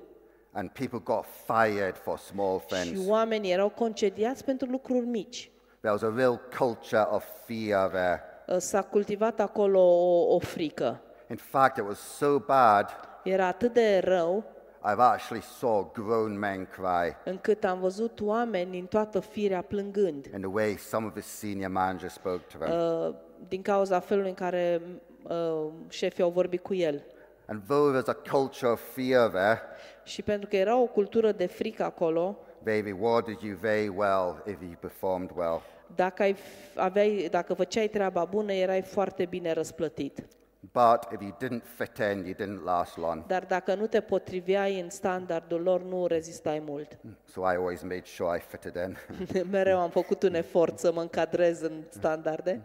Speaker 1: and people got fired for small
Speaker 2: și
Speaker 1: things.
Speaker 2: oamenii erau concediați pentru lucruri mici.
Speaker 1: There was a real culture of fear there.
Speaker 2: Uh, S-a cultivat acolo o, o frică.
Speaker 1: In fact, it was so bad,
Speaker 2: Era atât de rău
Speaker 1: I've actually saw grown men cry
Speaker 2: încât am văzut oameni din toată firea plângând
Speaker 1: in the way some of the senior managers spoke to them.
Speaker 2: uh, din cauza felului în care uh, șefii au vorbit cu el.
Speaker 1: And though there's a culture of fear there,
Speaker 2: Și pentru că era o cultură de frică acolo,
Speaker 1: they rewarded you very well if you performed well.
Speaker 2: dacă, ai, f- aveai, dacă făceai treaba bună, erai foarte bine răsplătit.
Speaker 1: But if you didn't fit in, you didn't last long.
Speaker 2: Dar dacă nu te potriveai în standardul lor, nu rezistai mult.
Speaker 1: So I always made sure I fitted in.
Speaker 2: Mereu am făcut un efort să mă încadrez în standarde.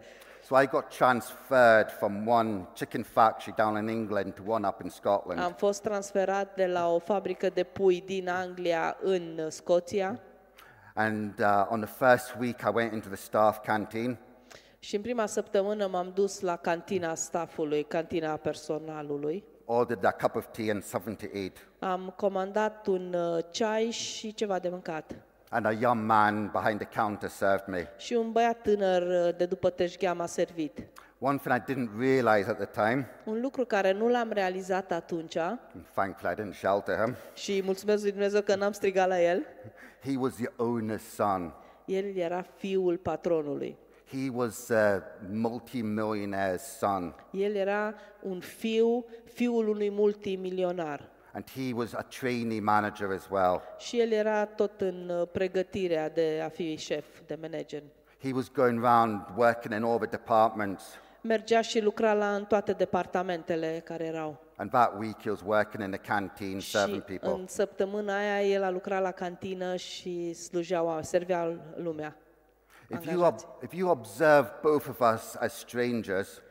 Speaker 1: So I got transferred from one chicken factory down in England to one up in Scotland.
Speaker 2: Am fost transferat de la o fabrică de pui din Anglia în Scoția
Speaker 1: And uh, on the first week, I went into the staff canteen.
Speaker 2: și în prima săptămână m-am dus la cantina staffului, cantina personalului.
Speaker 1: ordered a cup of tea and something to eat.
Speaker 2: Am comandat un uh, ceai și ceva de mâncat.
Speaker 1: And a young man behind the counter served me.
Speaker 2: Și un băiat tânăr uh, de după teșghea m-a servit.
Speaker 1: One thing I didn't realize at the time,
Speaker 2: Un lucru care nu l-am realizat atunci
Speaker 1: and thankfully I didn't shout at him,
Speaker 2: și mulțumesc lui Dumnezeu că n-am strigat la el,
Speaker 1: he was the owner's son.
Speaker 2: el era fiul patronului.
Speaker 1: He was a multi-millionaire's son.
Speaker 2: El era un fiu, fiul unui multimilionar.
Speaker 1: And he was a trainee manager as well.
Speaker 2: Și el era tot în uh, pregătirea de a fi șef, de manager.
Speaker 1: He was going around working in all the departments.
Speaker 2: Mergea și lucra la în toate departamentele care erau.
Speaker 1: And that week he was working in the canteen, serving
Speaker 2: Și
Speaker 1: people.
Speaker 2: în săptămâna aia el a lucrat la cantină și slujea, oameni, servea lumea.
Speaker 1: If you, ob- if you observe both of us as strangers,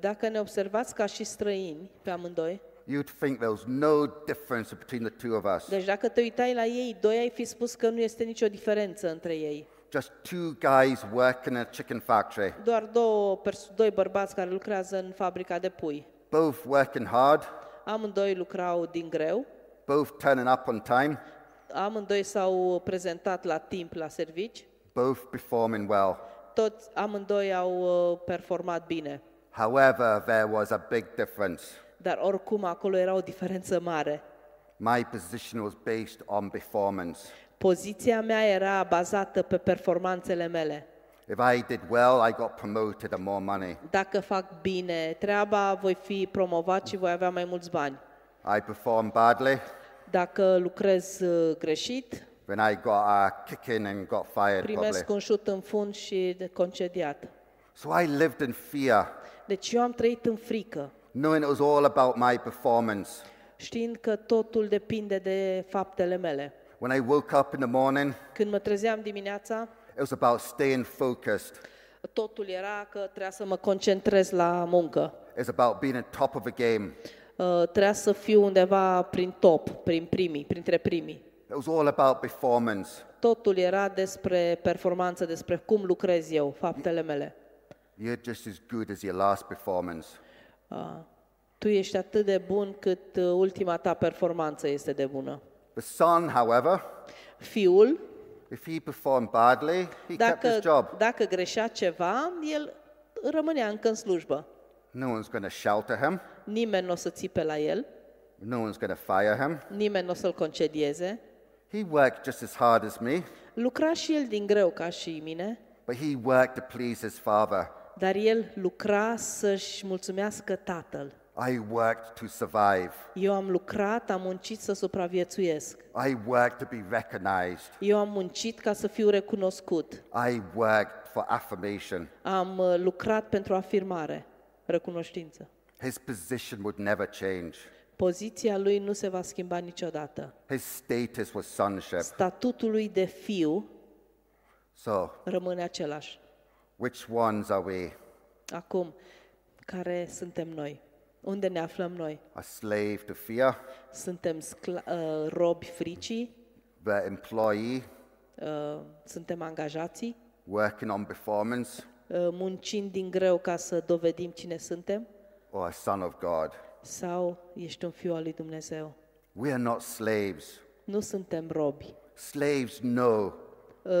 Speaker 2: Dacă ne observați ca și străini pe amândoi,
Speaker 1: you'd think there was no difference between the two of us.
Speaker 2: deci dacă te uitai la ei doi, ai fi spus că nu este nicio diferență între ei.
Speaker 1: Just two guys working in a chicken factory,
Speaker 2: Doar două pers- doi bărbați care lucrează în fabrica de pui.
Speaker 1: both working hard,
Speaker 2: Amândoi lucrau din greu,
Speaker 1: both turning up on time,
Speaker 2: amândoi s-au prezentat la timp la servici,
Speaker 1: both performing well.
Speaker 2: toți amândoi au uh, performat bine.
Speaker 1: However, there was a big difference.
Speaker 2: Dar oricum acolo era o diferență mare.
Speaker 1: My position was based on performance.
Speaker 2: Poziția mea era bazată pe performanțele mele.
Speaker 1: If I did well, I got promoted and more money.
Speaker 2: Dacă fac bine treaba, voi fi promovat și voi avea mai mulți bani.
Speaker 1: I performed badly,
Speaker 2: Dacă lucrez uh, greșit,
Speaker 1: then I got a kicking and got fired
Speaker 2: primesc
Speaker 1: probably.
Speaker 2: un șut în fund și de concediat.
Speaker 1: So I lived in fear,
Speaker 2: Deci eu am trăit în frică,
Speaker 1: knowing it was all about my performance.
Speaker 2: știind că totul depinde de faptele mele.
Speaker 1: When I woke up in the morning,
Speaker 2: Când mă trezeam dimineața,
Speaker 1: it was about staying focused.
Speaker 2: totul era că trebuia să mă concentrez la muncă.
Speaker 1: It was about being on top of the game.
Speaker 2: Uh, Trebuia să fiu undeva prin top, prin primii, printre primii.
Speaker 1: It was all about performance.
Speaker 2: Totul era despre performanță, despre cum lucrez eu, faptele mele.
Speaker 1: You're just as good as your last performance.
Speaker 2: Uh, Tu ești atât de bun cât uh, ultima ta performanță este de bună.
Speaker 1: The son, however,
Speaker 2: Fiul,
Speaker 1: if he performed badly, he kept
Speaker 2: dacă,
Speaker 1: his job.
Speaker 2: dacă greșea ceva, el rămânea încă în slujbă.
Speaker 1: No one's going to shout at him.
Speaker 2: Nimeni nu o să țipe la el,
Speaker 1: No one's going to fire him.
Speaker 2: nimeni nu o să-l concedieze.
Speaker 1: He worked just as hard as me,
Speaker 2: Lucra și el din greu ca și mine,
Speaker 1: but he worked to please his father.
Speaker 2: Dar el lucra să-și mulțumească tatăl.
Speaker 1: I worked to survive.
Speaker 2: Eu am lucrat, am muncit să supraviețuiesc.
Speaker 1: I worked to be recognized.
Speaker 2: Eu am muncit ca să fiu recunoscut.
Speaker 1: I worked for affirmation.
Speaker 2: Am uh, lucrat pentru afirmare, recunoștință.
Speaker 1: His position would never change.
Speaker 2: Poziția lui nu se va schimba niciodată.
Speaker 1: His status was sonship.
Speaker 2: Statutul lui de fiu
Speaker 1: So,
Speaker 2: rămâne același.
Speaker 1: Which ones are we?
Speaker 2: Acum, care suntem noi? Unde ne aflăm noi?
Speaker 1: A slave to fear,
Speaker 2: Suntem scla- uh, robi fricii?
Speaker 1: the employee,
Speaker 2: Uh, suntem angajații?
Speaker 1: working on performance,
Speaker 2: Uh, muncind din greu ca să dovedim cine suntem?
Speaker 1: or a son of God?
Speaker 2: Sau ești un fiu al lui Dumnezeu?
Speaker 1: We are not slaves.
Speaker 2: Nu suntem robi.
Speaker 1: Slaves know
Speaker 2: Uh,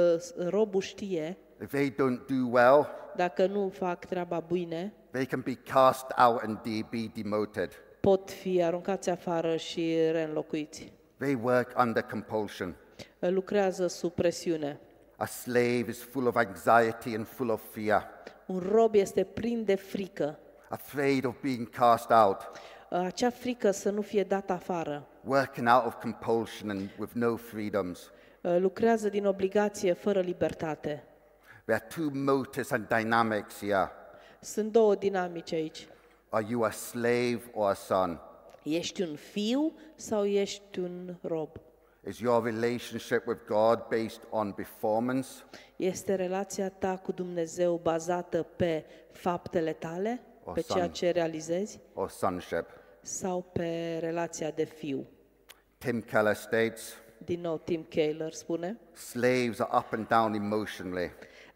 Speaker 2: robul știe,
Speaker 1: if they don't do well,
Speaker 2: dacă nu fac treaba bine,
Speaker 1: they can be cast out and de- be demoted.
Speaker 2: pot fi aruncați afară și reînlocuiți.
Speaker 1: They work under compulsion.
Speaker 2: Uh, Lucrează sub presiune.
Speaker 1: A slave is full of anxiety and full of fear,
Speaker 2: Un rob este plin de frică.
Speaker 1: afraid of being cast out,
Speaker 2: Uh, Acea frică să nu fie dat afară.
Speaker 1: working out of compulsion and with no freedoms.
Speaker 2: Uh, Lucrează din obligație, fără libertate.
Speaker 1: There are two motives and dynamics here.
Speaker 2: Sunt două dinamici aici.
Speaker 1: Are you a slave or a son?
Speaker 2: Ești un fiu sau ești un rob?
Speaker 1: Is your relationship with God based on performance
Speaker 2: Este relația ta cu Dumnezeu bazată pe faptele tale,
Speaker 1: O
Speaker 2: pe
Speaker 1: son.
Speaker 2: ceea ce realizezi,
Speaker 1: or sonship?
Speaker 2: sau pe relația de fiu?
Speaker 1: Tim Keller states
Speaker 2: Din nou, Tim Keller spune,
Speaker 1: slaves are up and down emotionally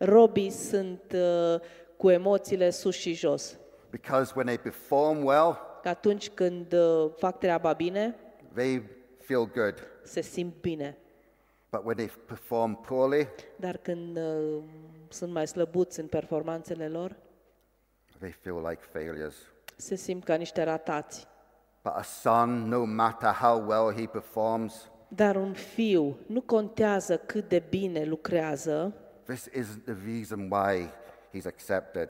Speaker 2: robii sunt uh, cu emoțiile sus și jos.
Speaker 1: because when they perform well,
Speaker 2: Că atunci când uh, fac treaba bine,
Speaker 1: they feel good.
Speaker 2: se simt bine.
Speaker 1: But when they perform poorly,
Speaker 2: Dar când uh, sunt mai slăbuți în performanțele lor,
Speaker 1: they feel like failures.
Speaker 2: se simt ca niște ratați.
Speaker 1: But a son, no matter how well he performs,
Speaker 2: Dar un fiu nu contează cât de bine lucrează,
Speaker 1: this isn't the reason why he's accepted.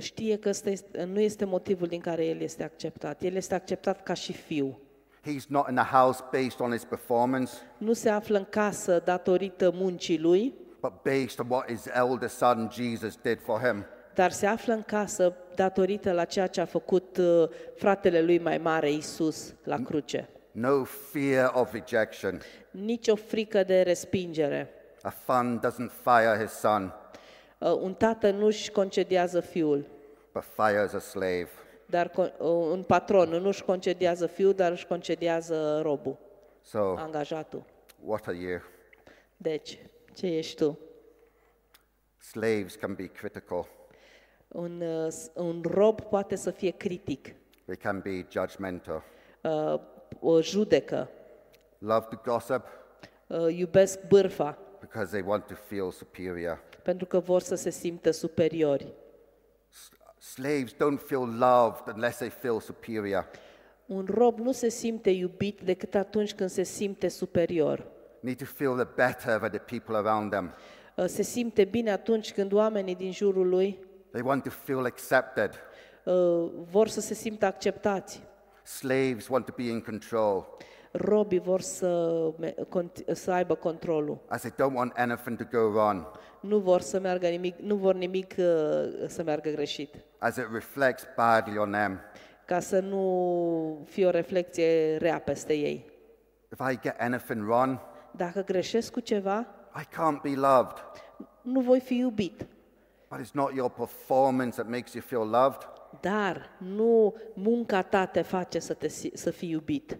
Speaker 2: știe că ăsta este, nu este motivul din care el este acceptat. El este acceptat ca și fiu.
Speaker 1: He's not in a house based on his performance,
Speaker 2: Nu se află în casă datorită muncii lui,
Speaker 1: but based on what his elder son Jesus did for him.
Speaker 2: dar se află în casă datorită la ceea ce a făcut uh, fratele lui mai mare, Isus, la cruce.
Speaker 1: No fear of rejection.
Speaker 2: Nici o frică de respingere.
Speaker 1: A father doesn't fire his son,
Speaker 2: Uh, Un tată nu-și concediază fiul,
Speaker 1: but fires a slave.
Speaker 2: dar co- uh, un patron nu-și concediază fiul, dar își concediază robul,
Speaker 1: So,
Speaker 2: angajatul.
Speaker 1: what are you?
Speaker 2: Deci, ce ești tu?
Speaker 1: Slaves can be critical,
Speaker 2: Un, uh, s- un rob poate să fie critic,
Speaker 1: they can be judgmental,
Speaker 2: uh, o judecă,
Speaker 1: love to gossip
Speaker 2: uh, iubesc bârfa,
Speaker 1: because they want to feel superior.
Speaker 2: pentru că vor să se simtă superiori.
Speaker 1: S- Slaves don't feel loved unless they feel superior.
Speaker 2: Un rob nu se simte iubit decât atunci când se simte superior.
Speaker 1: Need to feel the better than the people around them.
Speaker 2: Uh, Se simte bine atunci când oamenii din jurul lui
Speaker 1: They want to feel accepted.
Speaker 2: uh, vor să se simtă acceptați.
Speaker 1: Slaves want to be in control
Speaker 2: Robii vor să, me- cont- să aibă controlul.
Speaker 1: as they don't want anything to go wrong,
Speaker 2: Nu vor să meargă nimic, nu vor nimic uh, să meargă greșit.
Speaker 1: as it reflects badly on them.
Speaker 2: Ca să nu fie o reflecție rea peste ei.
Speaker 1: If I get anything wrong,
Speaker 2: Dacă greșesc cu ceva,
Speaker 1: I can't be loved.
Speaker 2: nu voi fi iubit.
Speaker 1: But it's not your performance that makes you feel loved.
Speaker 2: Dar nu munca ta te face să, te, si- să fii iubit.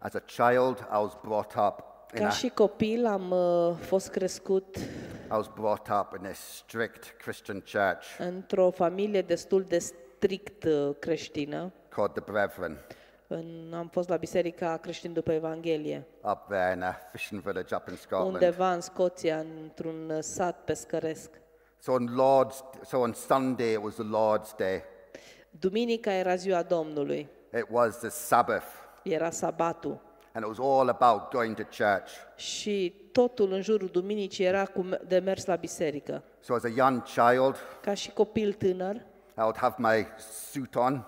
Speaker 1: As a child, I was brought up in
Speaker 2: Ca
Speaker 1: a,
Speaker 2: și copil am uh, fost crescut
Speaker 1: I was brought up in a strict Christian church
Speaker 2: într-o familie destul de strict uh, creștină.
Speaker 1: called the Brethren,
Speaker 2: În, am fost la biserica creștin după Evanghelie,
Speaker 1: up there in a fishing village up in Scotland.
Speaker 2: undeva în Scoția, într-un uh, sat pescăresc.
Speaker 1: So on Lord's, so on Sunday it was the Lord's Day,
Speaker 2: Duminica era ziua Domnului,
Speaker 1: It was the Sabbath.
Speaker 2: Era sabatul
Speaker 1: And it was all about going to church.
Speaker 2: și totul în jurul duminicii era cu de mers la biserică.
Speaker 1: So as a young child,
Speaker 2: Ca și copil tânăr,
Speaker 1: I would have my suit on,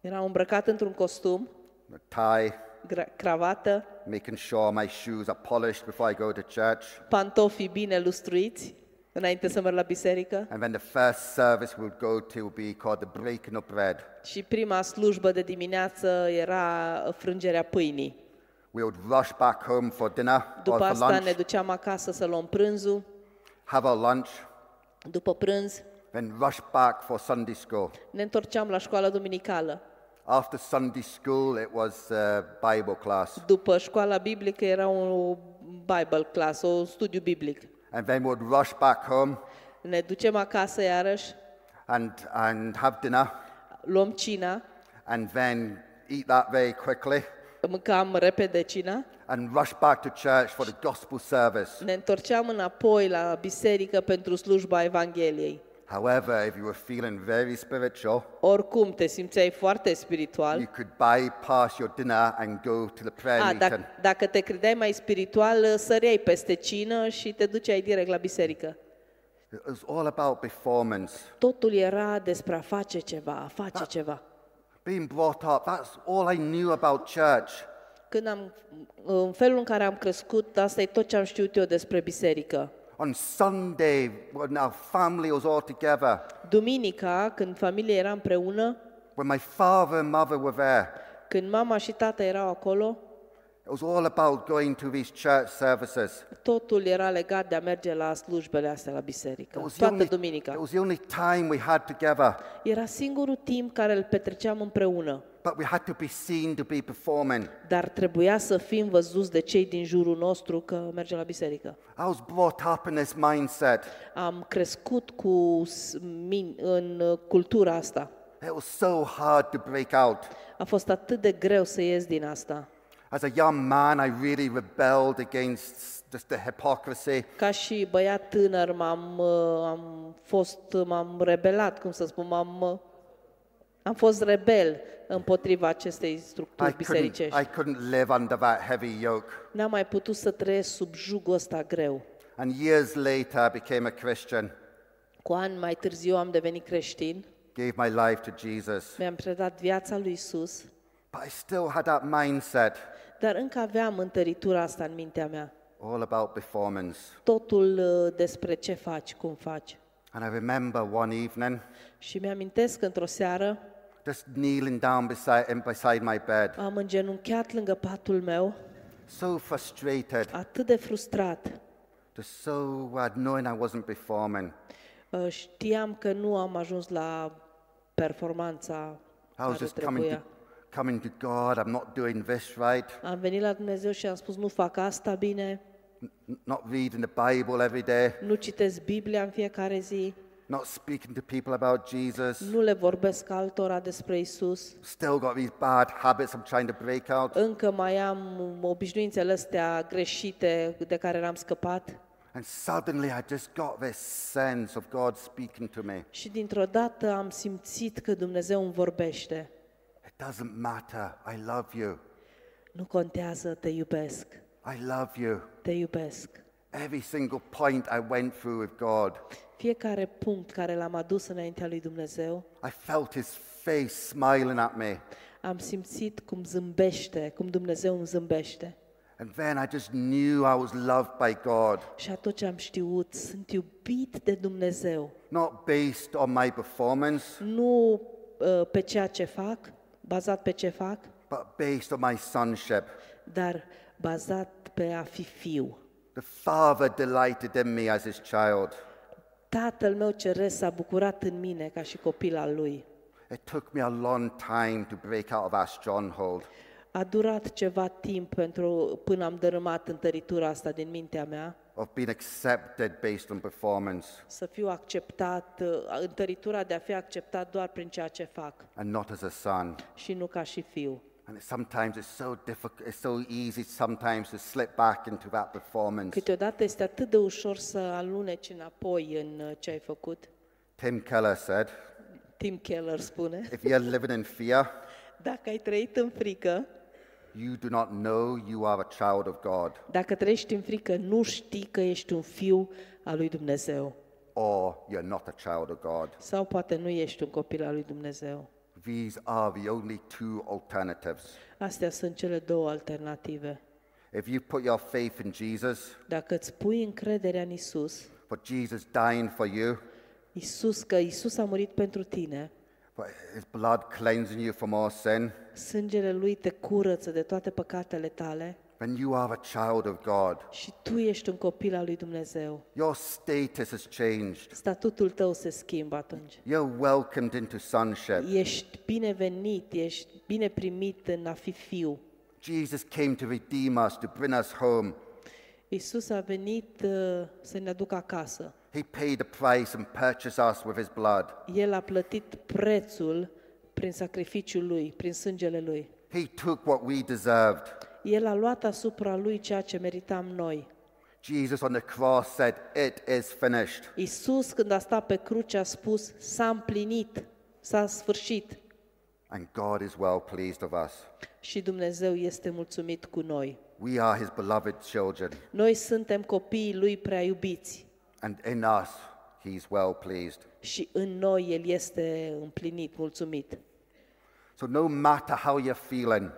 Speaker 2: era îmbrăcat într-un costum,
Speaker 1: a tie,
Speaker 2: gra- cravată,
Speaker 1: making sure my shoes are polished before I go to church.
Speaker 2: pantofii bine lustruiți, înainte să merg la biserică.
Speaker 1: And then the first service we would go to would be called the breaking of bread.
Speaker 2: Și prima slujbă de dimineață era frângerea pâinii.
Speaker 1: We would rush back home for dinner or
Speaker 2: După
Speaker 1: for
Speaker 2: asta ne
Speaker 1: lunch,
Speaker 2: duceam acasă să luăm prânzul.
Speaker 1: have our lunch,
Speaker 2: După prânz
Speaker 1: then rush back for Sunday school.
Speaker 2: ne întorceam la școala duminicală.
Speaker 1: After Sunday school, it was uh, Bible class.
Speaker 2: După școala biblică era un Bible class, o studiu biblic.
Speaker 1: And then we would rush back home
Speaker 2: Ne ducem acasă iarăși,
Speaker 1: and, and have dinner
Speaker 2: luăm cina,
Speaker 1: and then eat that very quickly
Speaker 2: mâncam repede cina,
Speaker 1: and rush back to church for the gospel service.
Speaker 2: ne întorceam înapoi la biserică pentru slujba Evangheliei.
Speaker 1: However, if you were feeling very spiritual,
Speaker 2: Oricum te simțeai foarte spiritual.
Speaker 1: you could bypass your dinner and go to the prayer
Speaker 2: A,
Speaker 1: meeting.
Speaker 2: dacă, dacă te credeai mai spiritual, săreai peste cină și te duceai direct la biserică.
Speaker 1: It was all about performance.
Speaker 2: Totul era despre a face ceva, a face ceva.
Speaker 1: Being brought up, that's all I knew about church.
Speaker 2: Când am, în felul în care am crescut, asta e tot ce am știut eu despre biserică.
Speaker 1: On Sunday, when our family was all together,
Speaker 2: Duminica, când familia era împreună,
Speaker 1: when my father and mother were there,
Speaker 2: când mama și tata erau acolo,
Speaker 1: it was all about going to these church services.
Speaker 2: totul era legat de a merge la slujbele astea la biserică.
Speaker 1: It was, the
Speaker 2: Toată
Speaker 1: only, it
Speaker 2: duminica.
Speaker 1: was the only time we had together,
Speaker 2: Era singurul timp care îl petreceam împreună,
Speaker 1: but we had to be seen to be performing.
Speaker 2: dar trebuia să fim văzuți de cei din jurul nostru că mergem la biserică.
Speaker 1: I was brought up in this mindset.
Speaker 2: Am crescut cu s- min- în uh, cultura asta.
Speaker 1: It was so hard to break out.
Speaker 2: A fost atât de greu să ies din asta.
Speaker 1: As a young man, I really rebelled against just the hypocrisy.
Speaker 2: Ca și băiat tânăr m-am uh, am fost, m-am rebelat, cum să spun, m-am, uh, am fost rebel împotriva acestei
Speaker 1: I
Speaker 2: structuri
Speaker 1: couldn't,
Speaker 2: bisericești.
Speaker 1: I couldn't live under that heavy yoke.
Speaker 2: N-am mai putut să trăiesc sub jugul ăsta greu.
Speaker 1: And years later, I became a Christian,
Speaker 2: Cu ani mai târziu am devenit creștin,
Speaker 1: gave my life to Jesus.
Speaker 2: mi-am predat viața lui Isus,
Speaker 1: But I still had that mindset
Speaker 2: dar încă aveam întăritura asta în mintea mea.
Speaker 1: all about performance.
Speaker 2: Totul uh, despre ce faci, cum faci.
Speaker 1: And I remember one evening,
Speaker 2: Și mi-amintesc că într-o seară
Speaker 1: just kneeling down beside, in- beside my bed,
Speaker 2: am îngenunchiat lângă patul meu,
Speaker 1: so frustrated,
Speaker 2: atât de frustrat.
Speaker 1: just so uh, knowing I wasn't performing.
Speaker 2: Uh, Știam că nu am ajuns la performanța
Speaker 1: I was
Speaker 2: care
Speaker 1: just coming to,
Speaker 2: trebuia.
Speaker 1: coming to God, I'm not doing this right,
Speaker 2: Am venit la Dumnezeu și am spus, nu fac asta bine,
Speaker 1: n- not reading the Bible every day,
Speaker 2: nu citesc Biblia în fiecare zi,
Speaker 1: not speaking to people about Jesus.
Speaker 2: nu le vorbesc altora despre Isus.
Speaker 1: Still got these bad habits I'm trying to break out.
Speaker 2: Încă mai am obișnuințele astea greșite de care n-am scăpat.
Speaker 1: And suddenly I just got this sense of God speaking to me.
Speaker 2: Și dintr-o dată am simțit că Dumnezeu îmi vorbește.
Speaker 1: It doesn't matter. I love you.
Speaker 2: Nu contează, te iubesc,
Speaker 1: I love you.
Speaker 2: te iubesc.
Speaker 1: Every single point I went through with God,
Speaker 2: Fiecare punct care l-am adus înaintea lui Dumnezeu,
Speaker 1: I felt His face smiling at me.
Speaker 2: am simțit cum zâmbește, cum Dumnezeu îmi zâmbește.
Speaker 1: And then I just knew I was loved by God,
Speaker 2: Și atunci am știut, sunt iubit de Dumnezeu.
Speaker 1: not based on my performance,
Speaker 2: Nu uh, pe ceea ce fac, bazat pe ce fac,
Speaker 1: but based on my sonship.
Speaker 2: dar bazat pe a fi fiu.
Speaker 1: The Father delighted in me as His child.
Speaker 2: Tatăl meu ceresc s-a bucurat în mine ca și copil al lui.
Speaker 1: It took me a long time to break out of that stronghold.
Speaker 2: A durat ceva timp pentru, până am dărâmat întăritura asta din mintea mea,
Speaker 1: of being accepted based on performance
Speaker 2: să fiu acceptat, uh, întăritura de a fi acceptat doar prin ceea ce fac
Speaker 1: and not as a son.
Speaker 2: și nu ca și fiu.
Speaker 1: And it, sometimes it's so difficult, it's so easy sometimes to slip back into that performance.
Speaker 2: Câteodată este atât de ușor să aluneci înapoi în uh, ce ai făcut.
Speaker 1: Tim Keller said,
Speaker 2: Tim Keller spune,
Speaker 1: if you're living in fear,
Speaker 2: dacă ai trăit în frică,
Speaker 1: you do not know you are a child of God,
Speaker 2: dacă trăiești în frică, nu știi că ești un fiu al lui Dumnezeu.
Speaker 1: or you're not a child of God.
Speaker 2: Sau poate nu ești un copil al lui Dumnezeu.
Speaker 1: These are the only two alternatives.
Speaker 2: Astea sunt cele două alternative.
Speaker 1: If you put your faith in Jesus,
Speaker 2: Dacă îți pui încrederea în Isus,
Speaker 1: for Jesus dying for you,
Speaker 2: Isus, că Isus a murit pentru tine,
Speaker 1: for his blood cleansing you from all sin,
Speaker 2: sângele Lui te curăță de toate păcatele tale
Speaker 1: then you are a child of God.
Speaker 2: și tu ești un copil al lui Dumnezeu.
Speaker 1: Your status has changed.
Speaker 2: Statutul tău se schimbă atunci.
Speaker 1: You're welcomed into sonship.
Speaker 2: Ești binevenit, ești bine primit în a fi fiu.
Speaker 1: Jesus came to redeem us, to bring us home.
Speaker 2: Isus a venit uh, să ne aducă acasă.
Speaker 1: He paid the price and purchased us with his blood.
Speaker 2: El a plătit prețul prin sacrificiul lui, prin sângele lui.
Speaker 1: He took what we deserved.
Speaker 2: El a luat asupra lui ceea ce meritam noi.
Speaker 1: Jesus on the cross said, It is finished.
Speaker 2: Isus, când a stat pe cruce, a spus, s-a împlinit, s-a sfârșit.
Speaker 1: And God is well pleased of us.
Speaker 2: Și Dumnezeu este mulțumit cu noi.
Speaker 1: We are his beloved children,
Speaker 2: Noi suntem copiii lui prea iubiți
Speaker 1: and in us, he's well pleased.
Speaker 2: și în noi El este împlinit, mulțumit.
Speaker 1: So, no matter how you're feeling,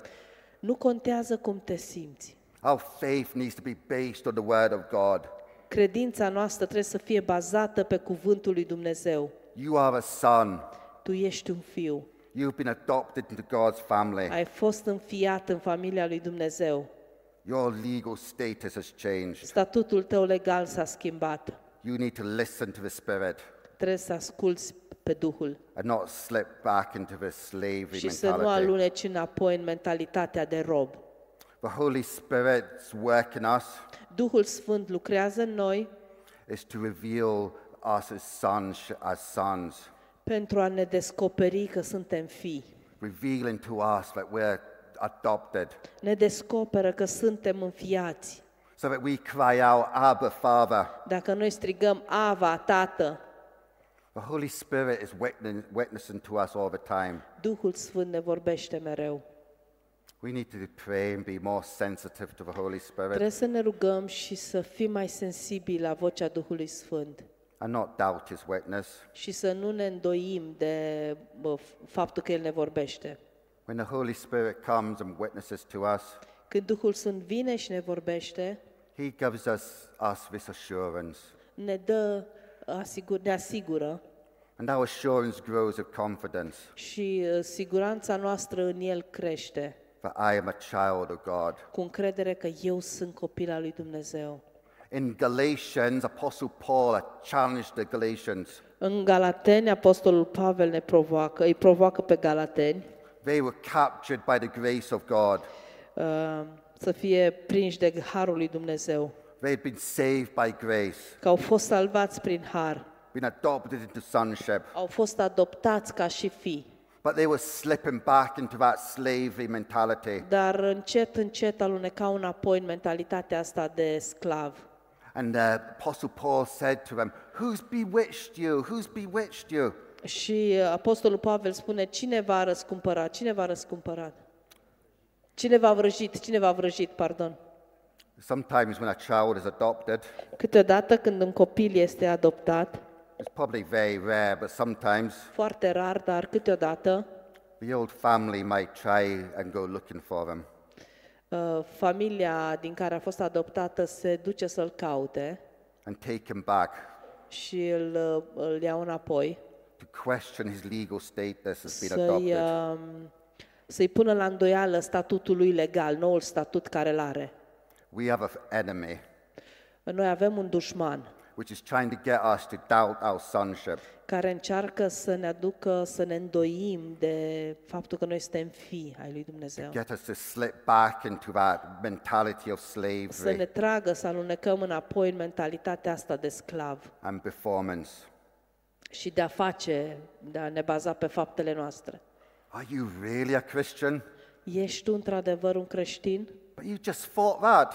Speaker 2: Nu contează cum te simți.
Speaker 1: our faith needs to be based on the Word of God.
Speaker 2: Credința noastră trebuie să fie bazată pe cuvântul lui Dumnezeu.
Speaker 1: You are a son.
Speaker 2: Tu ești un fiu.
Speaker 1: You've been adopted into God's family.
Speaker 2: Ai fost înfiat în familia lui Dumnezeu.
Speaker 1: Your legal status has changed.
Speaker 2: Statutul tău legal s-a schimbat.
Speaker 1: You need to listen to the Spirit
Speaker 2: Trebuie să asculți pe Duhul
Speaker 1: and not slip back into the slavery
Speaker 2: și să nu
Speaker 1: mentality.
Speaker 2: aluneci înapoi în mentalitatea de rob.
Speaker 1: The Holy Spirit's work in us
Speaker 2: Duhul Sfânt lucrează în noi
Speaker 1: is to reveal us as sons, as sons,
Speaker 2: pentru a ne descoperi că suntem fii.
Speaker 1: revealing to us that we're adopted,
Speaker 2: Ne descoperă că suntem înfiați.
Speaker 1: so that we cry out, Abba, Father.
Speaker 2: Dacă noi strigăm Ava, Tată,
Speaker 1: The Holy Spirit is witness- witnessing to us all the time.
Speaker 2: Duhul Sfânt ne vorbește mereu.
Speaker 1: We need to pray and be more sensitive to the Holy Spirit
Speaker 2: Trebuie să ne rugăm și să fim mai sensibili la vocea Duhului Sfânt
Speaker 1: and not doubt His witness.
Speaker 2: și să nu ne îndoim de bă, faptul că El ne vorbește.
Speaker 1: When the Holy Spirit comes and witnesses to us,
Speaker 2: Când Duhul Sfânt vine și ne vorbește,
Speaker 1: He gives us, us this assurance.
Speaker 2: ne dă, asigur, ne asigură
Speaker 1: And our assurance grows with confidence
Speaker 2: și uh, siguranța noastră în El crește
Speaker 1: that I am a child of God.
Speaker 2: cu încredere că eu sunt copil al lui Dumnezeu.
Speaker 1: In Galatians, Apostle Paul had challenged the Galatians.
Speaker 2: În Galateni, Apostolul Pavel ne provoacă, îi provoacă pe Galateni
Speaker 1: They were captured by the grace of God.
Speaker 2: uh, să fie prinși de harul lui Dumnezeu,
Speaker 1: They had been saved by grace,
Speaker 2: că au fost salvați prin har,
Speaker 1: been adopted into sonship,
Speaker 2: au fost adoptați ca și fii,
Speaker 1: but they were slipping back into that slavery mentality.
Speaker 2: dar încet, încet alunecau înapoi în mentalitatea asta de sclav.
Speaker 1: And uh, Apostle Paul said to them, Who's bewitched you? Who's bewitched you?
Speaker 2: Și uh, Apostolul Pavel spune, cine v-a răscumpărat? Cine v-a răscumpărat? Cine v-a vrăjit? Cine v-a vrăjit, pardon?
Speaker 1: Sometimes when a child is adopted,
Speaker 2: Câteodată când un copil este adoptat,
Speaker 1: it's probably very rare, but sometimes
Speaker 2: foarte rar, dar câteodată,
Speaker 1: the old family might try and go looking for them.
Speaker 2: uh, familia din care a fost adoptată se duce să-l caute
Speaker 1: and take him back
Speaker 2: și îl, uh, îl iau înapoi,
Speaker 1: to question his legal status as being
Speaker 2: să-i,
Speaker 1: adopted.
Speaker 2: um, să-i pună la îndoială statutul lui legal, noul statut care îl are.
Speaker 1: We have an enemy
Speaker 2: Noi avem un dușman
Speaker 1: which is trying to get us to doubt our sonship,
Speaker 2: care încearcă să ne aducă să ne îndoim de faptul că noi suntem fii ai lui Dumnezeu.
Speaker 1: get us to slip back into that mentality of
Speaker 2: Să ne
Speaker 1: slavery
Speaker 2: tragă, să alunecăm înapoi în mentalitatea asta de sclav
Speaker 1: and performance.
Speaker 2: și de a face, de a ne baza pe faptele noastre.
Speaker 1: Are you really a Christian?
Speaker 2: Ești tu într-adevăr un creștin?
Speaker 1: But you just thought that.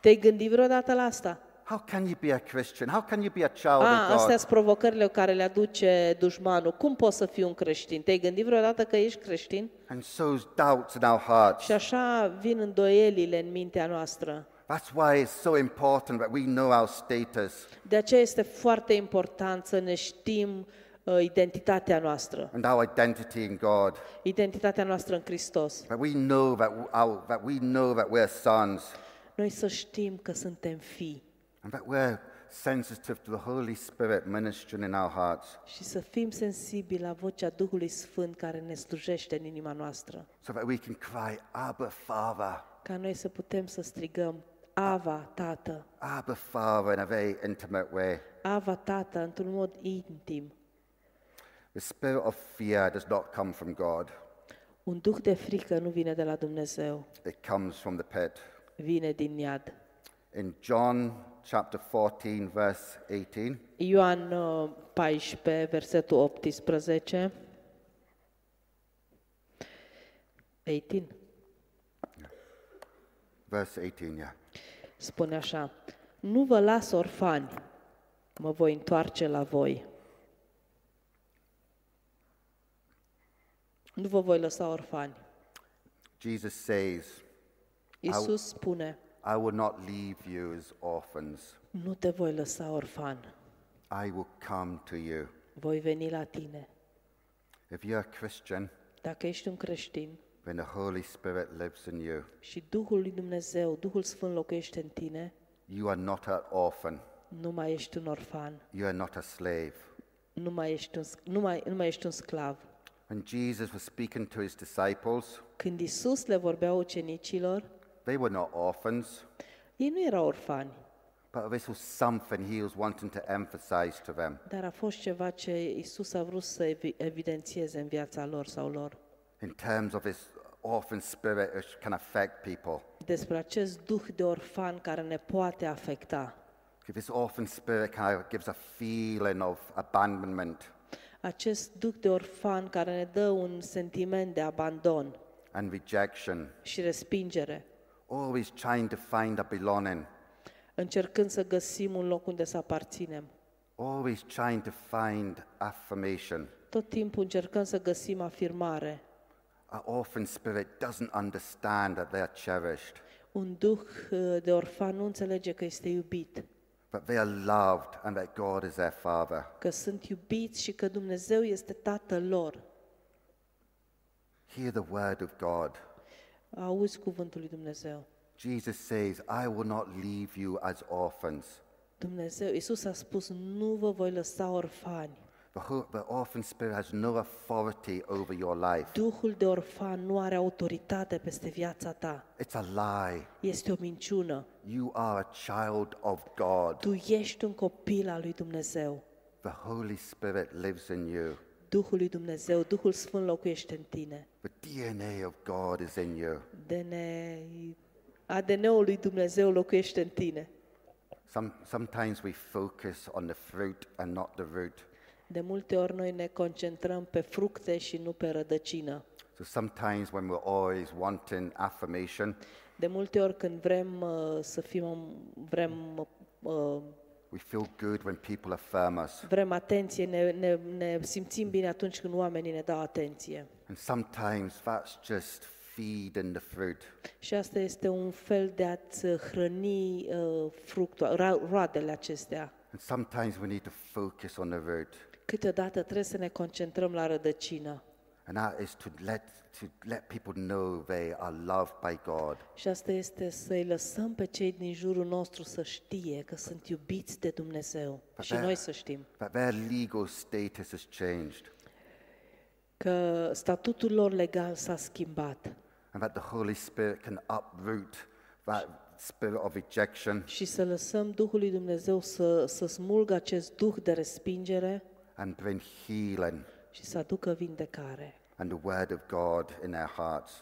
Speaker 2: Te-ai gândit vreodată la asta?
Speaker 1: How can you be a Christian? How can you be a child
Speaker 2: A,
Speaker 1: of
Speaker 2: astea
Speaker 1: God?
Speaker 2: sunt provocările care le aduce dușmanul. Cum poți să fii un creștin? Te-ai gândit vreodată că ești creștin?
Speaker 1: And sows doubts in our hearts.
Speaker 2: Și așa vin îndoielile în mintea noastră.
Speaker 1: That's why it's so important that we know our status
Speaker 2: De aceea este foarte important să ne știm uh, identitatea noastră,
Speaker 1: and our identity in God.
Speaker 2: identitatea noastră în Hristos.
Speaker 1: That we know that, our, that we know that we're sons
Speaker 2: Noi să știm că suntem fii
Speaker 1: and that we're sensitive to the Holy Spirit ministering in our hearts.
Speaker 2: și să fim sensibili la vocea Duhului Sfânt care ne slujește în inima noastră.
Speaker 1: so that we can cry, Abba, Father,
Speaker 2: Ca noi să putem să strigăm Ava, Tată,
Speaker 1: Abba, Father, in a very intimate way.
Speaker 2: Ava, Tată, într-un mod intim.
Speaker 1: The spirit of fear does not come from God,
Speaker 2: Un duh de frică nu vine de la Dumnezeu,
Speaker 1: it comes from the pit.
Speaker 2: vine din iad.
Speaker 1: In John chapter 14, verse 18,
Speaker 2: Ioan uh, 14, versetul 18. 18.
Speaker 1: verse 18, yeah.
Speaker 2: Spune așa, nu vă las orfani, mă voi întoarce la voi. Nu vă voi lăsa orfani.
Speaker 1: Jesus says,
Speaker 2: Iisus spune,
Speaker 1: I will not leave you as orphans,
Speaker 2: nu te voi lăsa orfan,
Speaker 1: I will come to you.
Speaker 2: voi veni la tine.
Speaker 1: If you're a Christian,
Speaker 2: Dacă ești un creștin
Speaker 1: then the Holy Spirit lives in you.
Speaker 2: și Duhul lui Dumnezeu, Duhul Sfânt locuiește în tine,
Speaker 1: You are not an orphan,
Speaker 2: nu mai ești un orfan,
Speaker 1: you are not a slave.
Speaker 2: nu mai ești un, sc- nu mai, nu mai ești un sclav.
Speaker 1: When Jesus was speaking to his disciples,
Speaker 2: Când Isus le vorbea ucenicilor,
Speaker 1: they were not orphans,
Speaker 2: ei nu erau orfani,
Speaker 1: but this was something he was wanting to emphasize to them.
Speaker 2: dar a fost ceva ce Isus a vrut să evi- evidențieze în viața lor sau lor.
Speaker 1: in terms of this orphan spirit which can affect people.
Speaker 2: Despre acest duh de orfan care ne poate afecta.
Speaker 1: This orphan spirit kind of gives a feeling of abandonment
Speaker 2: Acest duh de orfan care ne dă un sentiment de abandon
Speaker 1: and rejection,
Speaker 2: și respingere,
Speaker 1: always trying to find a belonging,
Speaker 2: încercând să găsim un loc unde să aparținem.
Speaker 1: always trying to find affirmation.
Speaker 2: Tot timpul încercăm să găsim afirmare.
Speaker 1: An orphan spirit doesn't understand that they are cherished,
Speaker 2: Un duh uh, de orfan nu înțelege că este iubit,
Speaker 1: but they are loved and that God is their Father.
Speaker 2: că sunt iubiți și că Dumnezeu este Tatăl lor.
Speaker 1: Hear the word of God.
Speaker 2: Auzi cuvântul lui Dumnezeu.
Speaker 1: Jesus says, I will not leave you as orphans.
Speaker 2: Dumnezeu, Isus a spus, nu vă voi lăsa orfani.
Speaker 1: The, ho- the orphan spirit has no authority over your life.
Speaker 2: Duhul de orfan nu are autoritate peste viața ta.
Speaker 1: It's a lie.
Speaker 2: Este o minciună.
Speaker 1: You are a child of God.
Speaker 2: Tu ești un copil al lui Dumnezeu.
Speaker 1: The Holy Spirit lives in you.
Speaker 2: Duhul lui Dumnezeu, Duhul Sfânt locuiește în tine.
Speaker 1: The DNA of God is in you.
Speaker 2: DNA, ADN-ul lui Dumnezeu locuiește în tine.
Speaker 1: Some, sometimes we focus on the fruit and not the root.
Speaker 2: De multe ori noi ne concentrăm pe fructe și nu pe rădăcină.
Speaker 1: So sometimes when we're always wanting affirmation,
Speaker 2: De multe ori când vrem uh, să fim, vrem, uh,
Speaker 1: we feel good when people affirm us.
Speaker 2: vrem atenție, ne, ne, ne simțim bine atunci când oamenii ne dau atenție.
Speaker 1: And sometimes that's just feeding the fruit.
Speaker 2: Și asta este un fel de a-ți hrăni uh, fructul, ra- roadele acestea.
Speaker 1: And sometimes we need to focus on the root.
Speaker 2: Câteodată trebuie să ne concentrăm la rădăcină.
Speaker 1: And that is to let, to let people know they are loved by God.
Speaker 2: Și asta este să-i lăsăm pe cei din jurul nostru să știe că sunt iubiți de Dumnezeu. Și noi să știm
Speaker 1: That their legal status has changed.
Speaker 2: că statutul lor legal s-a schimbat
Speaker 1: And that the Holy Spirit can uproot that spirit of rejection
Speaker 2: și să lăsăm Duhul lui Dumnezeu să, să smulgă acest duh de respingere
Speaker 1: and bring healing
Speaker 2: și să aducă vindecare
Speaker 1: and the word of God in their hearts.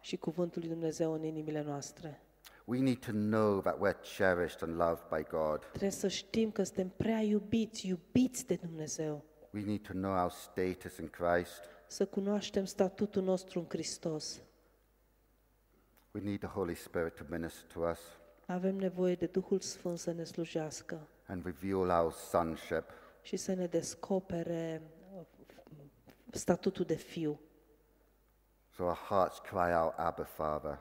Speaker 2: și cuvântul lui Dumnezeu în inimile noastre.
Speaker 1: We need to know that we're cherished and loved by God.
Speaker 2: Trebuie să știm că suntem prea iubiți, iubiți de Dumnezeu.
Speaker 1: We need to know our status in Christ.
Speaker 2: Să cunoaștem statutul nostru în Hristos.
Speaker 1: We need the Holy Spirit to minister to us.
Speaker 2: Avem nevoie de Duhul Sfânt să ne slujească
Speaker 1: and reveal our sonship.
Speaker 2: Și să ne descopere uh, statutul de fiu.
Speaker 1: So our hearts cry out, Abba, Father,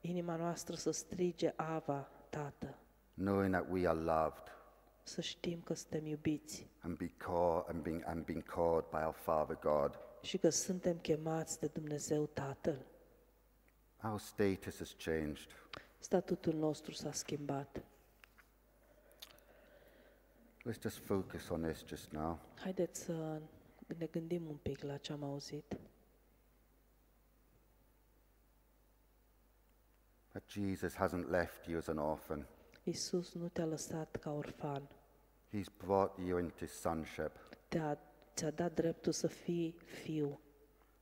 Speaker 2: Inima noastră să strige Ava, Tată,
Speaker 1: knowing that we are loved
Speaker 2: să știm că suntem iubiți
Speaker 1: and, be called, and, being, and being called by our Father God.
Speaker 2: și că suntem chemați de Dumnezeu Tatăl.
Speaker 1: Our status has changed.
Speaker 2: Statutul nostru s-a schimbat.
Speaker 1: Let's just focus on this just now.
Speaker 2: Haideți să ne gândim un pic la ce am auzit.
Speaker 1: That Jesus hasn't left you as an orphan.
Speaker 2: Isus nu te-a lăsat ca orfan,
Speaker 1: He's brought you into sonship.
Speaker 2: te-a, ți-a dat dreptul să fii fiu.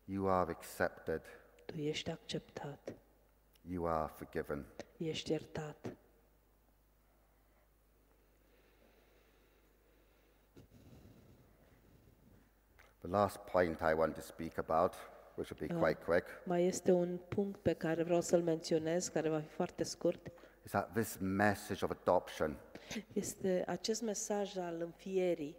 Speaker 1: You are accepted.
Speaker 2: Tu ești acceptat,
Speaker 1: You are forgiven.
Speaker 2: ești iertat.
Speaker 1: The last point I want to speak about, which will be quite quick,
Speaker 2: Mai este un punct pe care vreau să-l menționez, care va fi foarte scurt.
Speaker 1: is that this message of adoption
Speaker 2: Este acest mesaj al înfierii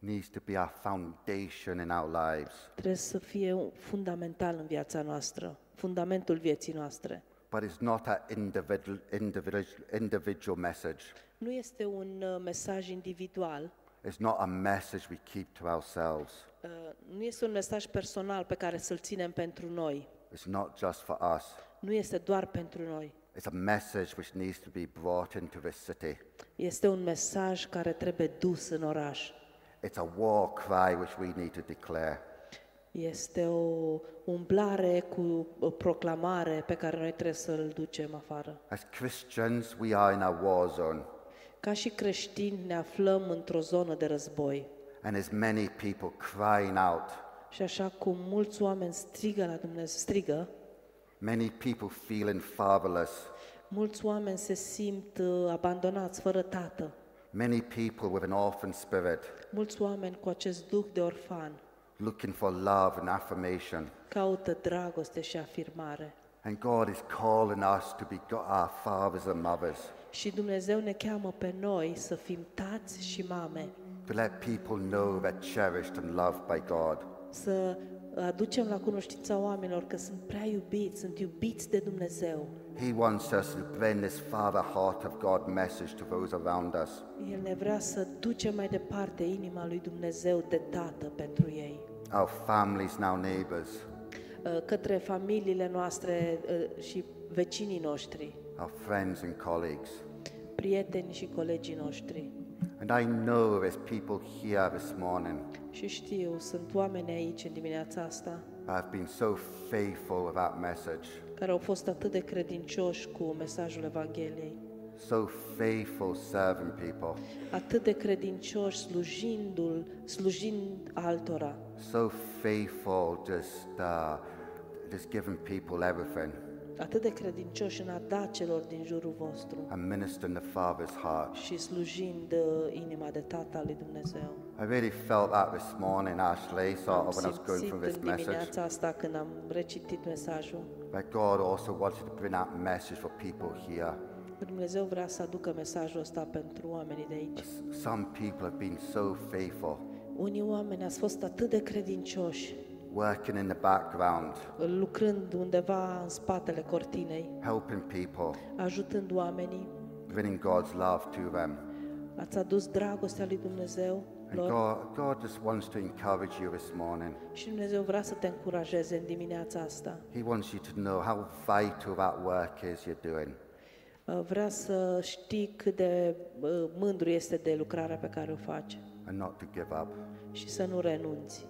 Speaker 1: needs to be our foundation in our lives.
Speaker 2: trebuie să fie un- fundamental în viața noastră, fundamentul vieții noastre.
Speaker 1: But it's not an individual, individual, individual message.
Speaker 2: Nu este un uh, mesaj individual,
Speaker 1: It's not a message we keep to ourselves.
Speaker 2: uh, nu este un mesaj personal pe care să-l ținem pentru noi.
Speaker 1: It's not just for us.
Speaker 2: Nu este doar pentru noi.
Speaker 1: It's a message which needs to be brought into this city.
Speaker 2: Este un mesaj care trebuie dus în oraș.
Speaker 1: It's a war cry which we need to declare.
Speaker 2: Este o umblare cu o proclamare pe care noi trebuie să-l ducem afară.
Speaker 1: As Christians, we are in a war zone,
Speaker 2: Ca și creștini ne aflăm într-o zonă de război.
Speaker 1: And there's many people crying out.
Speaker 2: Și așa cum mulți oameni strigă la Dumnezeu, strigă,
Speaker 1: Many people feeling fatherless.
Speaker 2: mulți oameni se simt uh, abandonați, fără tată.
Speaker 1: Many people with an orphan spirit,
Speaker 2: Mulți oameni cu acest duh de orfan
Speaker 1: looking for love and affirmation.
Speaker 2: caută dragoste și afirmare.
Speaker 1: And God is calling us to be go- our fathers and mothers,
Speaker 2: Și Dumnezeu ne cheamă pe noi să fim tați și mame,
Speaker 1: to let people know they're cherished and loved by God.
Speaker 2: să aducem la cunoștința oamenilor că sunt prea iubiți, sunt iubiți de Dumnezeu.
Speaker 1: He wants us to bring this Father heart of God message to those around us.
Speaker 2: El ne vrea să ducem mai departe inima lui Dumnezeu de tată pentru ei.
Speaker 1: Our families, now neighbors,
Speaker 2: Uh, către familiile noastre uh, și vecinii noștri,
Speaker 1: our friends and colleagues.
Speaker 2: prieteni și colegii noștri.
Speaker 1: And I know there's people here this morning.
Speaker 2: Și știu, sunt oameni aici în dimineața asta
Speaker 1: who have been so faithful with that message,
Speaker 2: care au fost atât de credincioși cu mesajul Evangheliei,
Speaker 1: so faithful serving people,
Speaker 2: atât de credincioși slujindu-l, slujind altora,
Speaker 1: so faithful just, uh, just giving people everything
Speaker 2: atât de credincioși în a da celor din jurul vostru
Speaker 1: and ministering the Father's heart.
Speaker 2: și slujind uh, inima de tata lui Dumnezeu.
Speaker 1: I really felt that this morning, Ashley, sort
Speaker 2: Am
Speaker 1: of when I was going
Speaker 2: simțit
Speaker 1: through this
Speaker 2: în
Speaker 1: message.
Speaker 2: dimineața asta când am recitit mesajul
Speaker 1: But God also wanted to bring that message for people here.
Speaker 2: că Dumnezeu vrea să aducă mesajul ăsta pentru oamenii de aici.
Speaker 1: Some people have been so faithful,
Speaker 2: Unii oameni ați fost atât de credincioși,
Speaker 1: working in the background,
Speaker 2: lucrând undeva în spatele cortinei,
Speaker 1: helping people,
Speaker 2: ajutând oamenii,
Speaker 1: bringing God's love to them.
Speaker 2: ați adus dragostea lui Dumnezeu
Speaker 1: And
Speaker 2: lor
Speaker 1: God, God just wants to encourage you this morning.
Speaker 2: și Dumnezeu vrea să te încurajeze în dimineața asta.
Speaker 1: He wants you to know how vital that work is you're doing.
Speaker 2: Uh, Vrea să știi cât de uh, mândru este de lucrarea pe care o faci
Speaker 1: and not to give up.
Speaker 2: și să nu renunți.